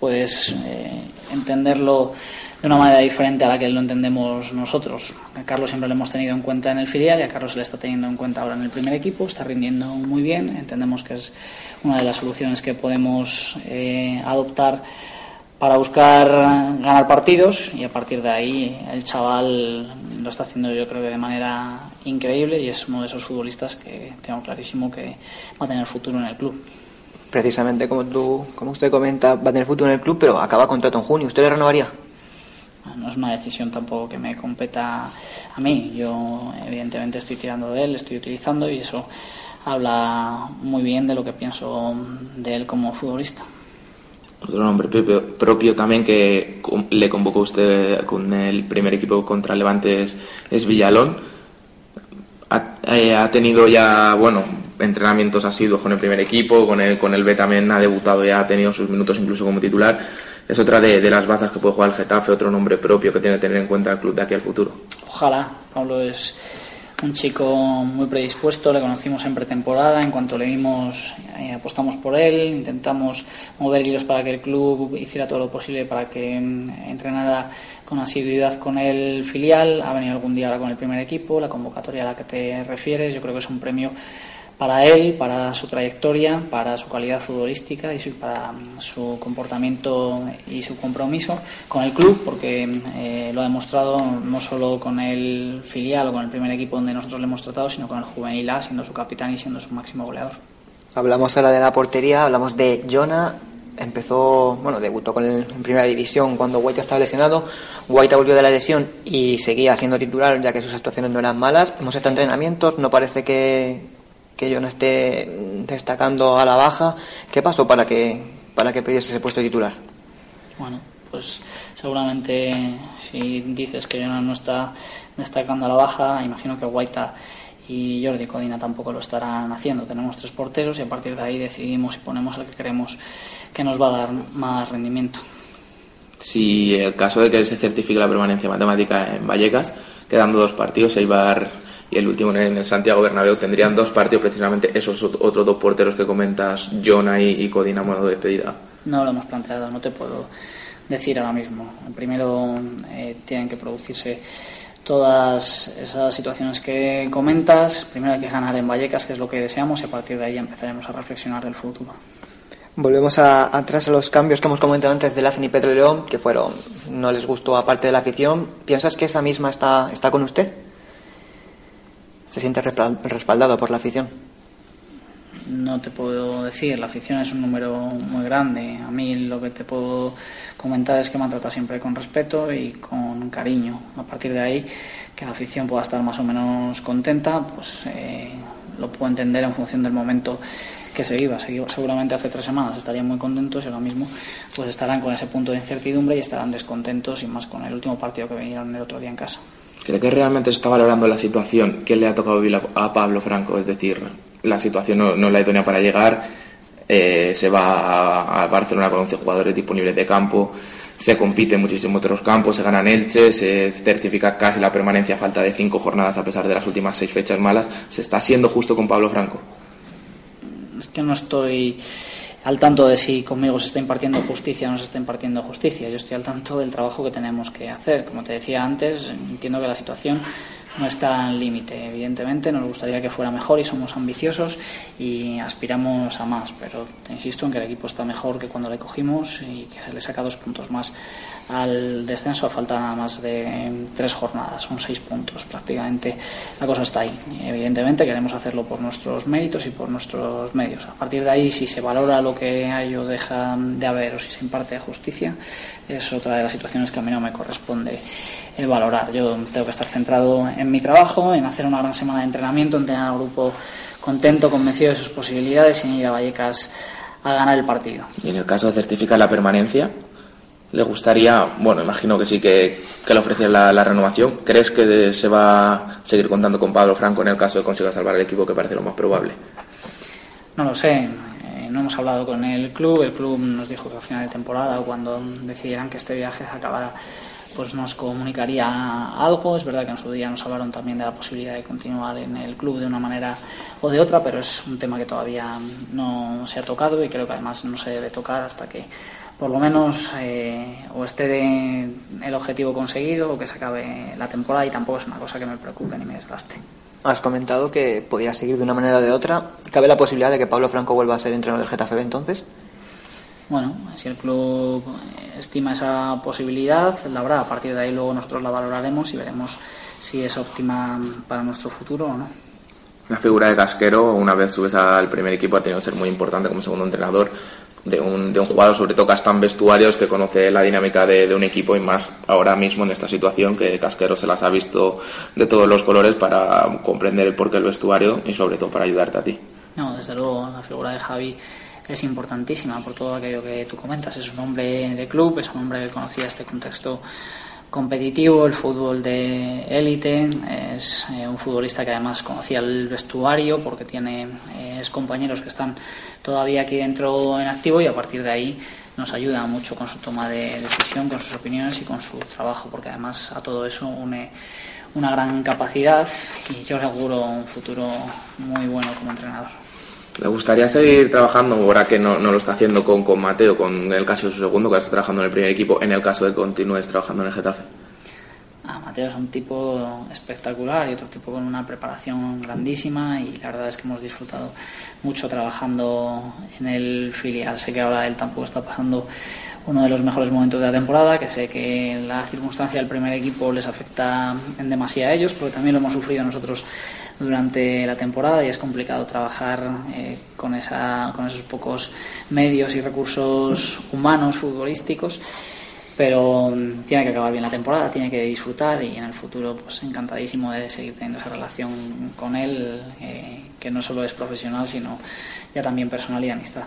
puedes eh, entenderlo de una manera diferente a la que lo entendemos nosotros. A Carlos siempre lo hemos tenido en cuenta en el filial y a Carlos se le está teniendo en cuenta ahora en el primer equipo. Está rindiendo muy bien. Entendemos que es una de las soluciones que podemos eh, adoptar para buscar ganar partidos y a partir de ahí el chaval lo está haciendo yo creo que de manera increíble y es uno de esos futbolistas que tengo clarísimo que va a tener futuro en el club. Precisamente como tú, como usted comenta, va a tener futuro en el club, pero acaba contrato en junio. ¿Usted le renovaría? No es una decisión tampoco que me competa a mí. Yo evidentemente estoy tirando de él, estoy utilizando y eso habla muy bien de lo que pienso de él como futbolista. Otro nombre propio, propio también que le convocó usted con el primer equipo contra Levante es, es Villalón. Ha, eh, ha tenido ya, bueno, entrenamientos asiduos con el primer equipo, con el, con el B también ha debutado ya, ha tenido sus minutos incluso como titular. Es otra de, de las bazas que puede jugar el Getafe, otro nombre propio que tiene que tener en cuenta el club de aquí al futuro. Ojalá. Pablo es un chico muy predispuesto, le conocimos en pretemporada, en cuanto le vimos eh, apostamos por él, intentamos mover hilos para que el club hiciera todo lo posible para que mm, entrenara con asiduidad con el filial, ha venido algún día ahora con el primer equipo, la convocatoria a la que te refieres, yo creo que es un premio para él, para su trayectoria, para su calidad futbolística y su- para mm, su comportamiento y su compromiso con el club, porque eh, lo ha demostrado no solo con el filial o con el primer equipo donde nosotros le hemos tratado, sino con el juvenil A, siendo su capitán y siendo su máximo goleador. Hablamos ahora de la portería, hablamos de Jonah. Empezó, bueno, debutó con el- en primera división cuando Guaita estaba lesionado. Guaita volvió de la lesión y seguía siendo titular ya que sus actuaciones no eran malas. Hemos estado en entrenamientos, no parece que, que Jonah esté destacando a la baja. ¿Qué pasó para que, para que perdiese ese puesto de titular? Bueno, pues seguramente si dices que Jonah no está destacando a la baja, imagino que Guaita y Jordi Codina tampoco lo estarán haciendo. Tenemos tres porteros y a partir de ahí decidimos y ponemos al que creemos que nos va a dar más rendimiento. Si el caso de que se certifique la permanencia matemática en Vallecas, quedando dos partidos, Eibar y el último en el Santiago Bernabéu tendrían dos partidos precisamente esos ot- otros dos porteros que comentas, Jonah y, y Codina modo de despedida. No lo hemos planteado, no te puedo decir ahora mismo. Primero eh, tienen que producirse todas esas situaciones que comentas. Primero hay que ganar en Vallecas, que es lo que deseamos, y a partir de ahí empezaremos a reflexionar del futuro. Volvemos a- atrás a los cambios que hemos comentado antes de Lacen y Pedro León, que fueron, no les gustó aparte de la afición. ¿Piensas que esa misma está, está con usted? ¿Se siente respal- respaldado por la afición? No te puedo decir, la afición es un número muy grande. A mí lo que te puedo comentar es que me han tratado siempre con respeto y con cariño. A partir de ahí, que la afición pueda estar más o menos contenta, pues eh, lo puedo entender en función del momento que se viva. Seguramente hace tres semanas estarían muy contentos y ahora mismo pues estarán con ese punto de incertidumbre y estarán descontentos y más con el último partido que vinieron el otro día en casa. ¿Cree que realmente se está valorando la situación que le ha tocado vivir a Pablo Franco? Es decir, la situación no, no la idónea para llegar, eh, se va a, Barcelona con 11 jugadores disponibles de campo, se compite en muchísimos otros campos, se gana en Elche, se certifica casi la permanencia a falta de cinco jornadas a pesar de las últimas seis fechas malas. ¿Se está siendo justo con Pablo Franco? es que no estoy al tanto de si conmigo se está impartiendo justicia o no se está impartiendo justicia. Yo estoy al tanto del trabajo que tenemos que hacer. Como te decía antes, entiendo que la situación no está al límite. Evidentemente, nos gustaría que fuera mejor y somos ambiciosos y aspiramos a más. Pero te insisto en que el equipo está mejor que cuando le cogimos y que se le saca dos puntos más al descenso a falta nada más de tres jornadas, son seis puntos prácticamente. La cosa está ahí. Evidentemente queremos hacerlo por nuestros méritos y por nuestros medios. A partir de ahí, si se valora lo que hay o deja de haber o si se imparte justicia, es otra de las situaciones que a mí no me corresponde eh, valorar. Yo tengo que estar centrado en mi trabajo, en hacer una gran semana de entrenamiento, en tener al grupo contento, convencido de sus posibilidades y en ir a Vallecas a ganar el partido. Y en el caso de certificar la permanencia, ¿le gustaría, bueno, imagino que sí que, le ofrece la, renovación? ¿Crees que se va a seguir contando con Pablo Franco en el caso de consiga salvar el equipo, que parece lo más probable? No lo sé, eh, no hemos hablado con el club, el club nos dijo que a final de temporada cuando decidieran que este viaje se acabara, pues nos comunicaría algo. Es verdad que en su día nos hablaron también de la posibilidad de continuar en el club de una manera o de otra, pero es un tema que todavía no se ha tocado y creo que además no se debe tocar hasta que por lo menos eh, o esté de- el objetivo conseguido o que se acabe la temporada y tampoco es una cosa que me preocupe ni me desgaste. Has comentado que podía seguir de una manera o de otra. ¿Cabe la posibilidad de que Pablo Franco vuelva a ser entrenador del Getafe B entonces? Bueno, si el club eh, estima esa posibilidad, la habrá. A partir de ahí luego nosotros la valoraremos y veremos si es óptima para nuestro futuro o no. La figura de Casquero, una vez subes al primer equipo, ha tenido que ser muy importante como segundo entrenador de un, de un jugador, sobre todo en vestuarios, que conoce la dinámica de, de un equipo y más ahora mismo en esta situación que Casquero se las ha visto de todos los colores para comprender el porqué del vestuario y sobre todo para ayudarte a ti. No, desde luego la figura de Javi es importantísima por todo aquello que tú comentas. Es un hombre de club, es un hombre que conocía este contexto competitivo, el fútbol de élite, es eh, un futbolista que además conocía el vestuario porque tiene eh, compañeros que están todavía aquí dentro en activo y a partir de ahí nos ayuda mucho con su toma de decisión, con sus opiniones y con su trabajo, porque además a todo eso une una gran capacidad y yo le auguro un futuro muy bueno como entrenador. ¿Le gustaría seguir trabajando, ahora que no, no lo está haciendo con, con Mateo, con el caso de su segundo, que está trabajando en el primer equipo, en el caso de que continúes trabajando en el Getafe? Ah, Mateo es un tipo espectacular y otro tipo con una preparación grandísima y la verdad es que hemos disfrutado mucho trabajando en el filial. Sé que ahora él tampoco está pasando uno de los mejores momentos de la temporada, que sé que la circunstancia del primer equipo les afecta en demasía a ellos, porque también lo hemos sufrido nosotros durante la temporada y es complicado trabajar eh, con, esa, con esos pocos medios y recursos humanos futbolísticos pero mm, tiene que acabar bien la temporada, tiene que disfrutar y en el futuro pues encantadísimo de seguir teniendo esa relación con él, eh, que no solo es profesional, sino ya también personal y amistad.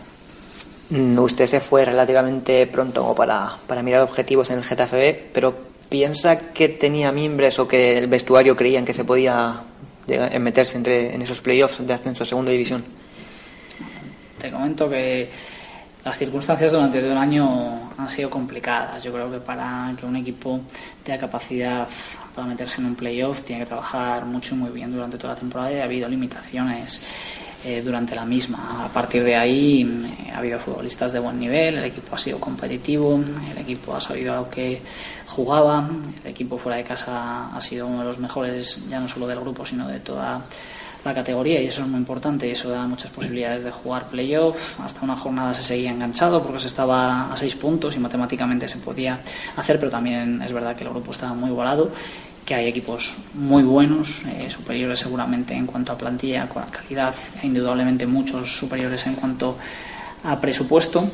Mm, Usted se fue relativamente pronto para, para mirar objetivos en el Getafe pero ¿piensa que tenía mimbres o que el vestuario creían que se podía meterse entre, en esos playoffs de ascenso a segunda división? Te comento que las circunstancias durante todo el año han sido complicadas. Yo creo que para que un equipo tenga capacidad para meterse en un playoff tiene que trabajar mucho y muy bien durante toda la temporada y ha habido limitaciones eh, durante la misma. A partir de ahí eh, ha habido futbolistas de buen nivel, el equipo ha sido competitivo, el equipo ha sabido a lo que jugaba, el equipo fuera de casa ha sido uno de los mejores, ya no solo del grupo, sino de toda la categoría y eso es muy importante y eso da muchas posibilidades de jugar playoff. Hasta una jornada se seguía enganchado porque se estaba a seis puntos y matemáticamente se podía hacer, pero también es verdad que el grupo estaba muy igualado, que hay equipos muy buenos, eh, superiores seguramente en cuanto a plantilla, calidad, e indudablemente muchos superiores en cuanto a presupuesto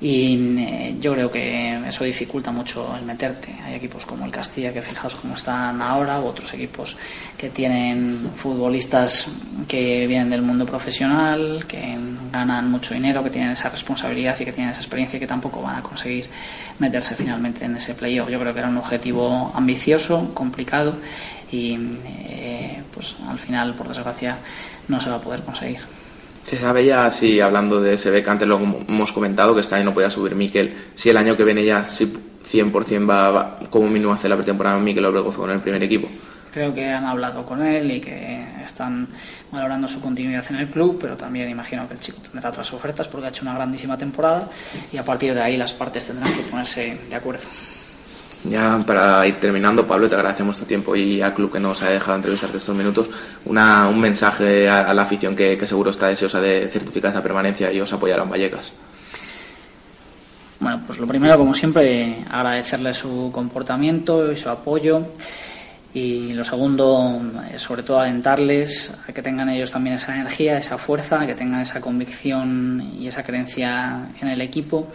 y eh, yo creo que eso dificulta mucho el meterte. Hay equipos como el Castilla que fijaos cómo están ahora, u otros equipos que tienen futbolistas que vienen del mundo profesional, que ganan mucho dinero, que tienen esa responsabilidad y que tienen esa experiencia y que tampoco van a conseguir meterse finalmente en ese playoff. Yo creo que era un objetivo ambicioso, complicado y eh, pues al final, por desgracia, no se va a poder conseguir. Se sabe ya, si hablando de SB, que antes lo hemos comentado, que este año no podía subir Miquel, si el año que viene ya si 100% va, va como mínimo a hacer la pretemporada Miquel Obregozo con el primer equipo. Creo que han hablado con él y que están valorando su continuidad en el club, pero también imagino que el chico tendrá otras ofertas porque ha hecho una grandísima temporada y a partir de ahí las partes tendrán que ponerse de acuerdo. Ya para ir terminando, Pablo, te agradecemos tu tiempo y al club que nos ha dejado entrevistarte estos minutos. Una, un mensaje a, la afición que, que, seguro está deseosa de certificar esa permanencia y os apoyará en Vallecas. Bueno, pues lo primero, como siempre, agradecerle su comportamiento y su apoyo. Y lo segundo, sobre todo, alentarles a que tengan ellos también esa energía, esa fuerza, que tengan esa convicción y esa creencia en el equipo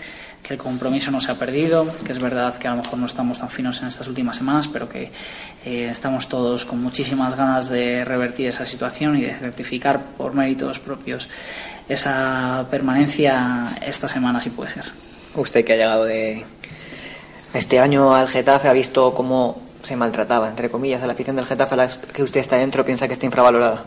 el compromiso no se ha perdido, que es verdad que a lo mejor no estamos tan finos en estas últimas semanas, pero que eh, estamos todos con muchísimas ganas de revertir esa situación y de certificar por méritos propios esa permanencia esta semana, si puede ser. Usted que ha llegado de este año al Getafe ha visto cómo se maltrataba, entre comillas, a la afición del Getafe a la que usted está dentro, piensa que está infravalorada.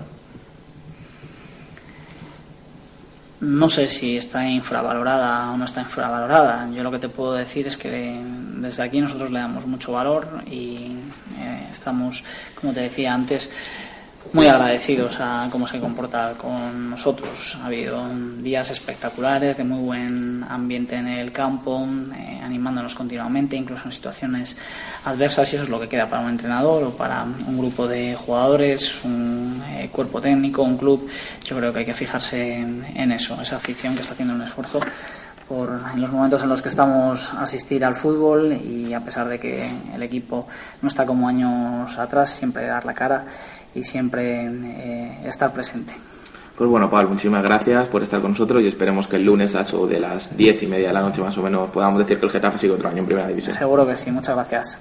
No sé si está infravalorada o no está infravalorada. Yo lo que te puedo decir es que desde aquí nosotros le damos mucho valor y eh, estamos, como te decía antes, muy agradecidos a cómo se comporta con nosotros. Ha habido días espectaculares, de muy buen ambiente en el campo, eh, animándonos continuamente, incluso en situaciones adversas, y eso es lo que queda para un entrenador o para un grupo de jugadores, un eh, cuerpo técnico, un club. Yo creo que hay que fijarse en, en eso, esa afición que está haciendo un esfuerzo por en los momentos en los que estamos asistir al fútbol y a pesar de que el equipo no está como años atrás, siempre dar la cara y siempre eh, estar presente. Pues bueno, Pablo, muchísimas gracias por estar con nosotros y esperemos que el lunes a eso de las diez y media de la noche más o menos podamos decir que el Getafe sigue otro año en Primera División. Seguro que sí, muchas gracias.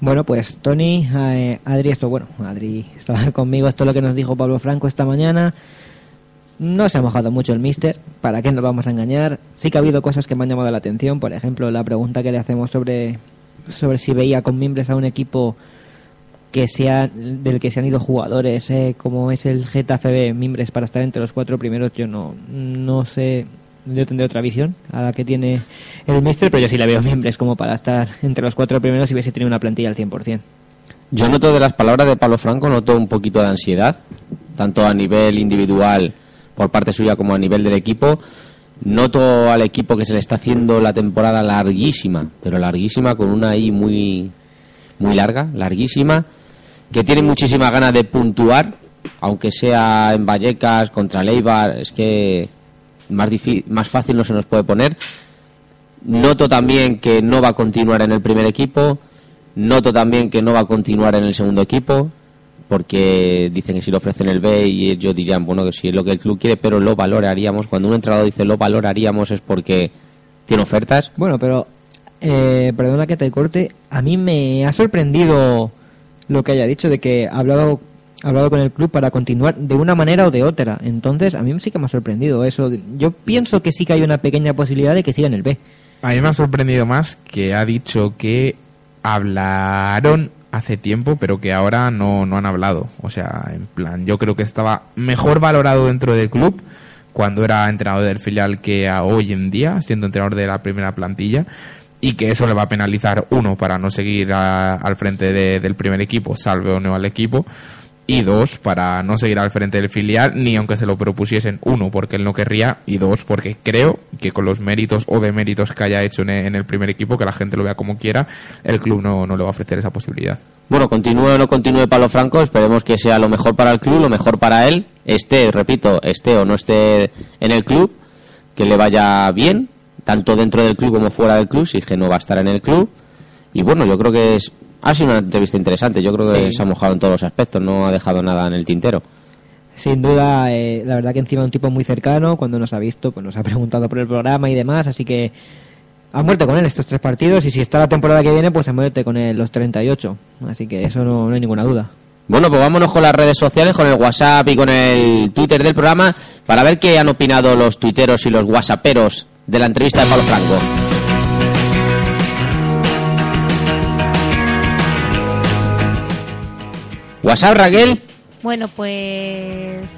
Bueno, pues Tony, eh, Adri, esto, bueno, Adri estaba conmigo, esto es lo que nos dijo Pablo Franco esta mañana. No se ha mojado mucho el mister, ¿para qué nos vamos a engañar? Sí que ha habido cosas que me han llamado la atención, por ejemplo, la pregunta que le hacemos sobre, sobre si veía con miembros a un equipo que sea, del que se han ido jugadores, eh, como es el Getafe B, Mimbres para estar entre los cuatro primeros, yo no, no sé, yo tendré otra visión a la que tiene el Mister, pero yo sí la veo Mimbres como para estar entre los cuatro primeros y hubiese tenido una plantilla al 100%. Yo noto de las palabras de Pablo Franco, noto un poquito de ansiedad, tanto a nivel individual por parte suya como a nivel del equipo. Noto al equipo que se le está haciendo la temporada larguísima, pero larguísima, con una I muy, muy larga, larguísima, que tiene muchísima ganas de puntuar, aunque sea en Vallecas, contra Leibar, es que más, más fácil no se nos puede poner. Noto también que no va a continuar en el primer equipo, noto también que no va a continuar en el segundo equipo, porque dicen que si lo ofrecen el B y ellos dirían, bueno, que si es lo que el club quiere, pero lo valoraríamos. Cuando un entrenador dice lo valoraríamos es porque tiene ofertas. Bueno, pero, eh, perdona que te corte, a mí me ha sorprendido lo que haya dicho de que ha hablado, ha hablado con el club para continuar de una manera o de otra. Entonces, a mí sí que me ha sorprendido eso. Yo pienso que sí que hay una pequeña posibilidad de que siga en el B. A mí me ha sorprendido más que ha dicho que hablaron hace tiempo, pero que ahora no, no han hablado. O sea, en plan, yo creo que estaba mejor valorado dentro del club cuando era entrenador del filial que a hoy en día, siendo entrenador de la primera plantilla, y que eso le va a penalizar, uno, para no seguir a, al frente de, del primer equipo, salve o no al equipo, y dos, para no seguir al frente del filial, ni aunque se lo propusiesen, uno, porque él no querría, y dos, porque creo que con los méritos o deméritos que haya hecho en e- en el primer equipo, que la gente lo vea como quiera, el club no, no le va a ofrecer esa posibilidad. Bueno, continúe o no continúe Pablo Franco, esperemos que sea lo mejor para el club, lo mejor para él, esté, repito, esté o no esté en el club, que le vaya bien, tanto dentro del club como fuera del club, si es que no va a estar en el club. Y bueno, yo creo que es, ha sido una entrevista interesante, yo creo que Sí. se ha mojado en todos los aspectos, no ha dejado nada en el tintero. Sin duda, eh, la verdad que encima un tipo muy cercano, cuando nos ha visto, pues nos ha preguntado por el programa y demás, así que a muerte con él estos tres partidos y si está la temporada que viene, pues a muerte con él los 38. Así que eso no, no hay ninguna duda. Bueno, pues vámonos con las redes sociales, con el WhatsApp y con el Twitter del programa, para ver qué han opinado los tuiteros y los whatsapperos de la entrevista de Pablo Franco. WhatsApp, Raquel. Bueno, pues...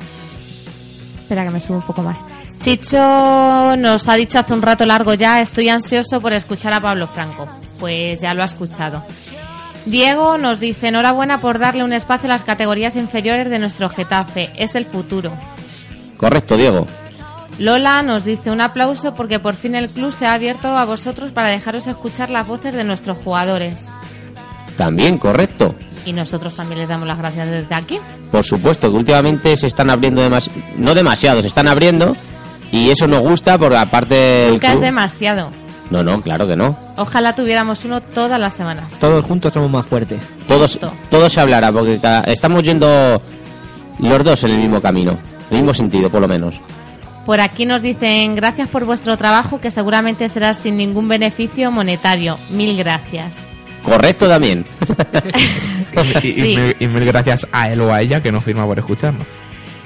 Espera que me subo un poco más. Chicho nos ha dicho hace un rato largo ya, estoy ansioso por escuchar a Pablo Franco. Pues ya lo ha escuchado. Diego nos dice, enhorabuena por darle un espacio a las categorías inferiores de nuestro Getafe. Es el futuro. Correcto, Diego. Lola nos dice un aplauso porque por fin el club se ha abierto a vosotros para dejaros escuchar las voces de nuestros jugadores. También, correcto. Y nosotros también les damos las gracias desde aquí. Por supuesto que últimamente se están abriendo demasiado, no demasiado, se están abriendo y eso nos gusta porque aparte del Nunca es club- demasiado. No, no, claro que no. Ojalá tuviéramos uno todas las semanas. Todos juntos somos más fuertes. Todos, todo se hablará porque cada- estamos yendo los dos en el mismo camino, en el mismo sentido, por lo menos. Por aquí nos dicen gracias por vuestro trabajo que seguramente será sin ningún beneficio monetario. Mil gracias. Correcto también. Y, y Sí. mil, y mil gracias a él o a ella que nos firma por escucharnos.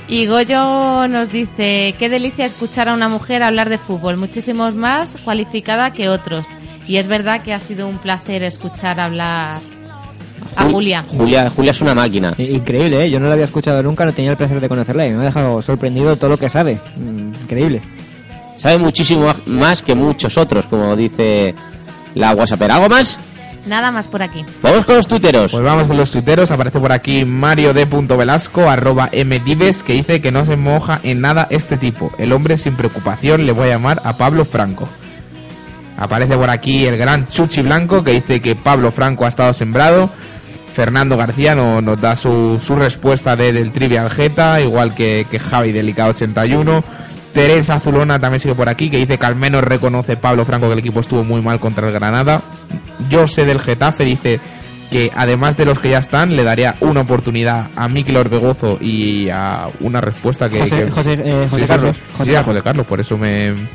Y Goyo nos dice, qué delicia escuchar a una mujer hablar de fútbol, muchísimos más cualificada que otros. Y es verdad que ha sido un placer escuchar hablar a Julia. Julia, Julia es una máquina. Increíble, ¿eh? Yo no la había escuchado nunca, no tenía el placer de conocerla y me ha dejado sorprendido todo lo que sabe. Mm, Increíble. Sabe muchísimo más que muchos otros, como dice la WhatsApp. ¿Algo más? Nada más por aquí. Vamos con los tuiteros. Pues vamos con los tuiteros. Aparece por aquí Mario D. Velasco, arroba mdives, que dice que no se moja en nada este tipo. El hombre sin preocupación le voy a llamar a Pablo Franco. Aparece por aquí el gran Chuchi Blanco, que dice que Pablo Franco ha estado sembrado. Fernando García no- nos da su, su respuesta de, del Trivial Jeta, igual que, que Javi Delicado 81. Teresa Zulona también sigue por aquí, que dice que al menos reconoce Pablo Franco que el equipo estuvo muy mal contra el Granada. Yo sé del Getafe, dice que además de los que ya están, le daría una oportunidad a Mikel Orbegozo y a una respuesta que... José- que- José- eh, José Sí, Carlos. sí, José sí, a. José Carlos, por eso me,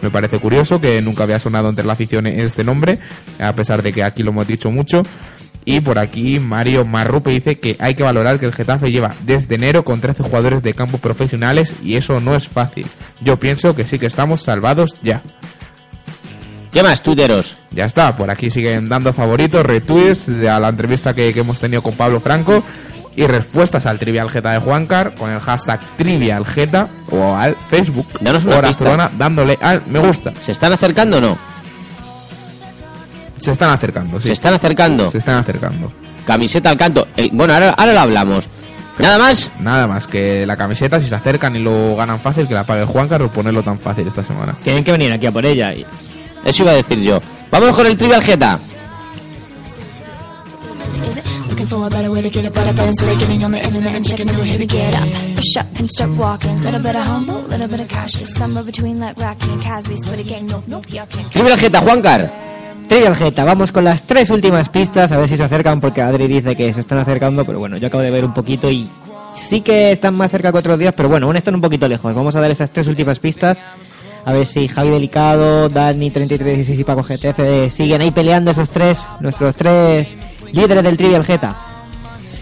me parece curioso que nunca había sonado entre la afición este nombre, a pesar de que aquí lo hemos dicho mucho. Y por aquí Mario Marrupe dice que hay que valorar que el Getafe lleva desde enero con 13 jugadores de campo profesionales y eso no es fácil. Yo pienso que sí que estamos salvados ya. ¿Qué más, tuiteros? Ya está, por aquí siguen dando favoritos, retweets a la entrevista que, que hemos tenido con Pablo Franco y respuestas al Trivial Jeta de Juancar con el hashtag Trivial Jeta o al Facebook Danos una pista. Dándole al me gusta. ¿Se están acercando o no? Se están acercando, sí. ¿Se están acercando? Se están acercando. Camiseta al canto. Eh, bueno, ahora, ahora lo hablamos. ¿Nada más? Nada más que la camiseta, si se acercan y lo ganan fácil, que la pague Juancar o ponerlo tan fácil esta semana. Tienen que venir aquí a por ella. y- Eso iba a decir yo. Vamos con el Trivial Jeta. For a better way to get it better than say getting on the internet and checking new here to get up push up and start walking little bit of humble little bit of cautious somewhere between like Rocky and Casby swear to gang nope nope y'all can't Trivial Jeta, Juancar. Trivial Jeta, vamos con las tres últimas pistas, a ver si se acercan, porque Adri dice que se están acercando, pero bueno, yo acabo de ver un poquito y sí que están más cerca que otros días, pero bueno, aún están un poquito lejos. Vamos a dar esas tres últimas pistas, a ver si Javi Delicado, Dani 3316 y Paco GTF siguen ahí peleando esos tres, nuestros tres líderes del Trivial Jeta.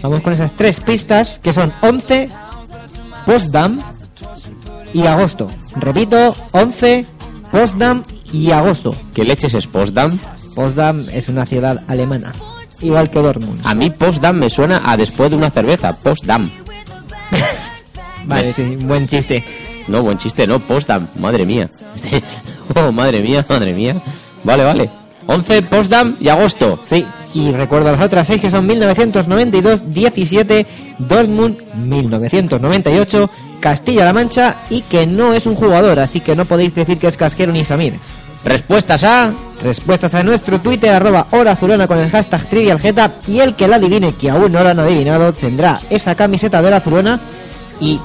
Vamos con esas tres pistas, que son 11, Postdam y agosto. Repito, 11, Postdam y agosto. ¿Qué leches es Postdam? Potsdam es una ciudad alemana, igual que Dortmund. A mí Postdam me suena a después de una cerveza. Postdam. Vale, sí, buen chiste. No, buen chiste, no. Postdam. Madre mía. Oh, madre mía, madre mía. Vale, vale. 11 Postdam y agosto. Sí, Y recuerdo las otras seis que son 1992-17, Dortmund 1998, Castilla-La Mancha y que no es un jugador, así que no podéis decir que es Casquero ni Samir. Respuestas a... Respuestas a nuestro Twitter, arroba hora azulona con el hashtag trivialgeta y el que la adivine, que aún no lo han adivinado, tendrá esa camiseta de la azulona y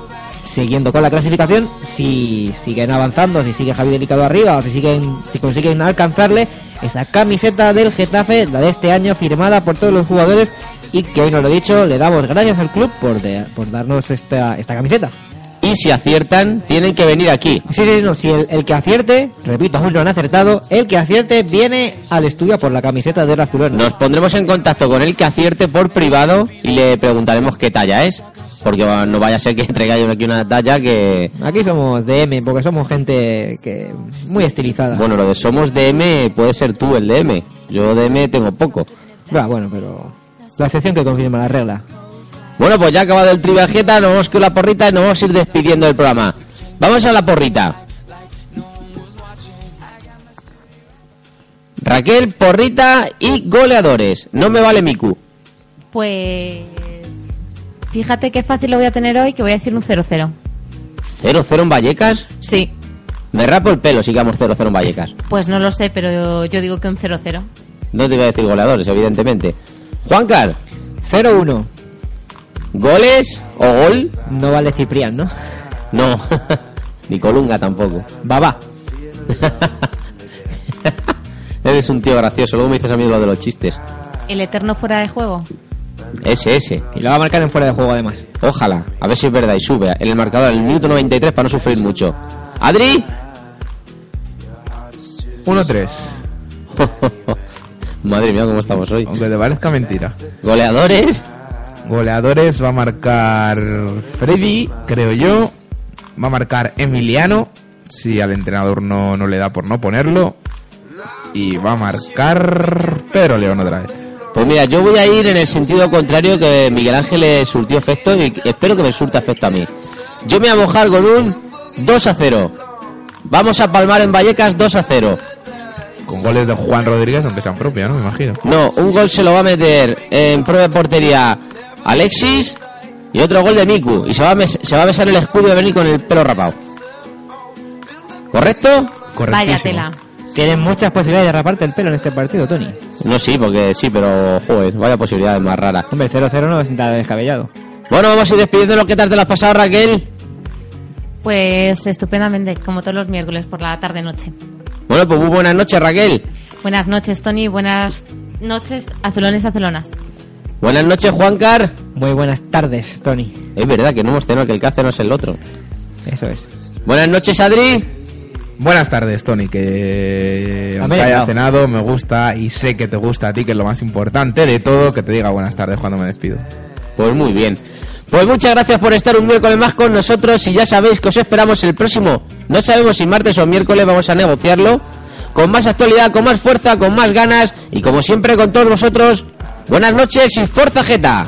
siguiendo con la clasificación, si siguen avanzando, si sigue Javi Delicado arriba o si siguen si consiguen alcanzarle esa camiseta del Getafe, la de este año firmada por todos los jugadores y que hoy nos lo he dicho, le damos gracias al club por, de- por darnos esta camiseta. Y si aciertan, tienen que venir aquí. Sí, sí, no, si el, el que acierte, repito, aún no han acertado, el que acierte viene al estudio por la camiseta de la azulona. Nos pondremos en contacto con el que acierte por privado y le preguntaremos qué talla es. Porque no vaya a ser que traiga yo aquí una talla que... Aquí somos DM, porque somos gente que muy estilizada. Bueno, lo de somos DM puede ser tú el DM. Yo DM tengo poco. Bueno, pero la excepción que confirma la regla. Bueno, pues ya ha acabado el Trivial Jeta, nos vamos con la porrita y nos vamos a ir despidiendo del programa. Vamos a la porrita. Raquel, porrita y goleadores. No me vale Miku. Pues. Fíjate qué fácil lo voy a tener hoy, que voy a decir un 0-0. ¿0-0 en Vallecas? Sí. Me rapo el pelo, sigamos 0-0 en Vallecas. Pues no lo sé, pero yo digo que un 0-0. No te iba a decir goleadores, evidentemente. Juancar, 0-1. ¿Goles o gol? No vale Ciprián, ¿no? No. Ni Colunga tampoco. Baba. Eres un tío gracioso, luego me dices a mí lo de los chistes. El eterno fuera de juego. Ese, ese. Y lo va a marcar en fuera de juego además. Ojalá, a ver si es verdad y sube en el marcador en el minuto 93 para no sufrir mucho. Adri, 1-3. madre mía, cómo estamos hoy. Aunque te parezca mentira. Goleadores, Goleadores va a marcar Freddy, creo yo. Va a marcar Emiliano, si al entrenador no, no le da por no ponerlo. Y va a marcar Pedro León otra vez. Pues mira, yo voy a ir en el sentido contrario que Miguel Ángel le surtió efecto y espero que me surta efecto a mí. Yo me voy a mojar con un 2 a 0. Vamos a palmar en Vallecas 2 a 0. Con goles de Juan Rodríguez, aunque sean propios, ¿no? Me imagino. No, un gol se lo va a meter en prueba de portería Alexis y otro gol de Miku. Y se va a, mes- se va a besar el escudo de venir con el pelo rapado. ¿Correcto? Vaya tela. Tienes muchas posibilidades de raparte el pelo en este partido, Tony. No, sí, porque sí, pero joder, vaya posibilidades más raras. Hombre, 0-0 no es nada descabellado. Bueno, vamos a ir despidiendo ¿Qué tal te lo has pasado, Raquel? Pues estupendamente, como todos los miércoles por la tarde-noche. Bueno, pues muy buenas noches, Raquel. Buenas noches, Tony. Buenas noches, azulones, azulonas. Buenas noches, Juancar. Muy buenas tardes, Tony. Es verdad que no hemos tenido que el que hace no es el otro. Eso es. Buenas noches, Adri. Buenas tardes, Tony, que merendado. haya cenado, me gusta y sé que te gusta a ti, que es lo más importante de todo, que te diga buenas tardes cuando me despido. Pues muy bien. Pues muchas gracias por estar un miércoles más con nosotros y ya sabéis que os esperamos el próximo. No sabemos si martes o miércoles vamos a negociarlo. Con más actualidad, con más fuerza, con más ganas y como siempre con todos vosotros. Buenas noches y fuerza Jeta.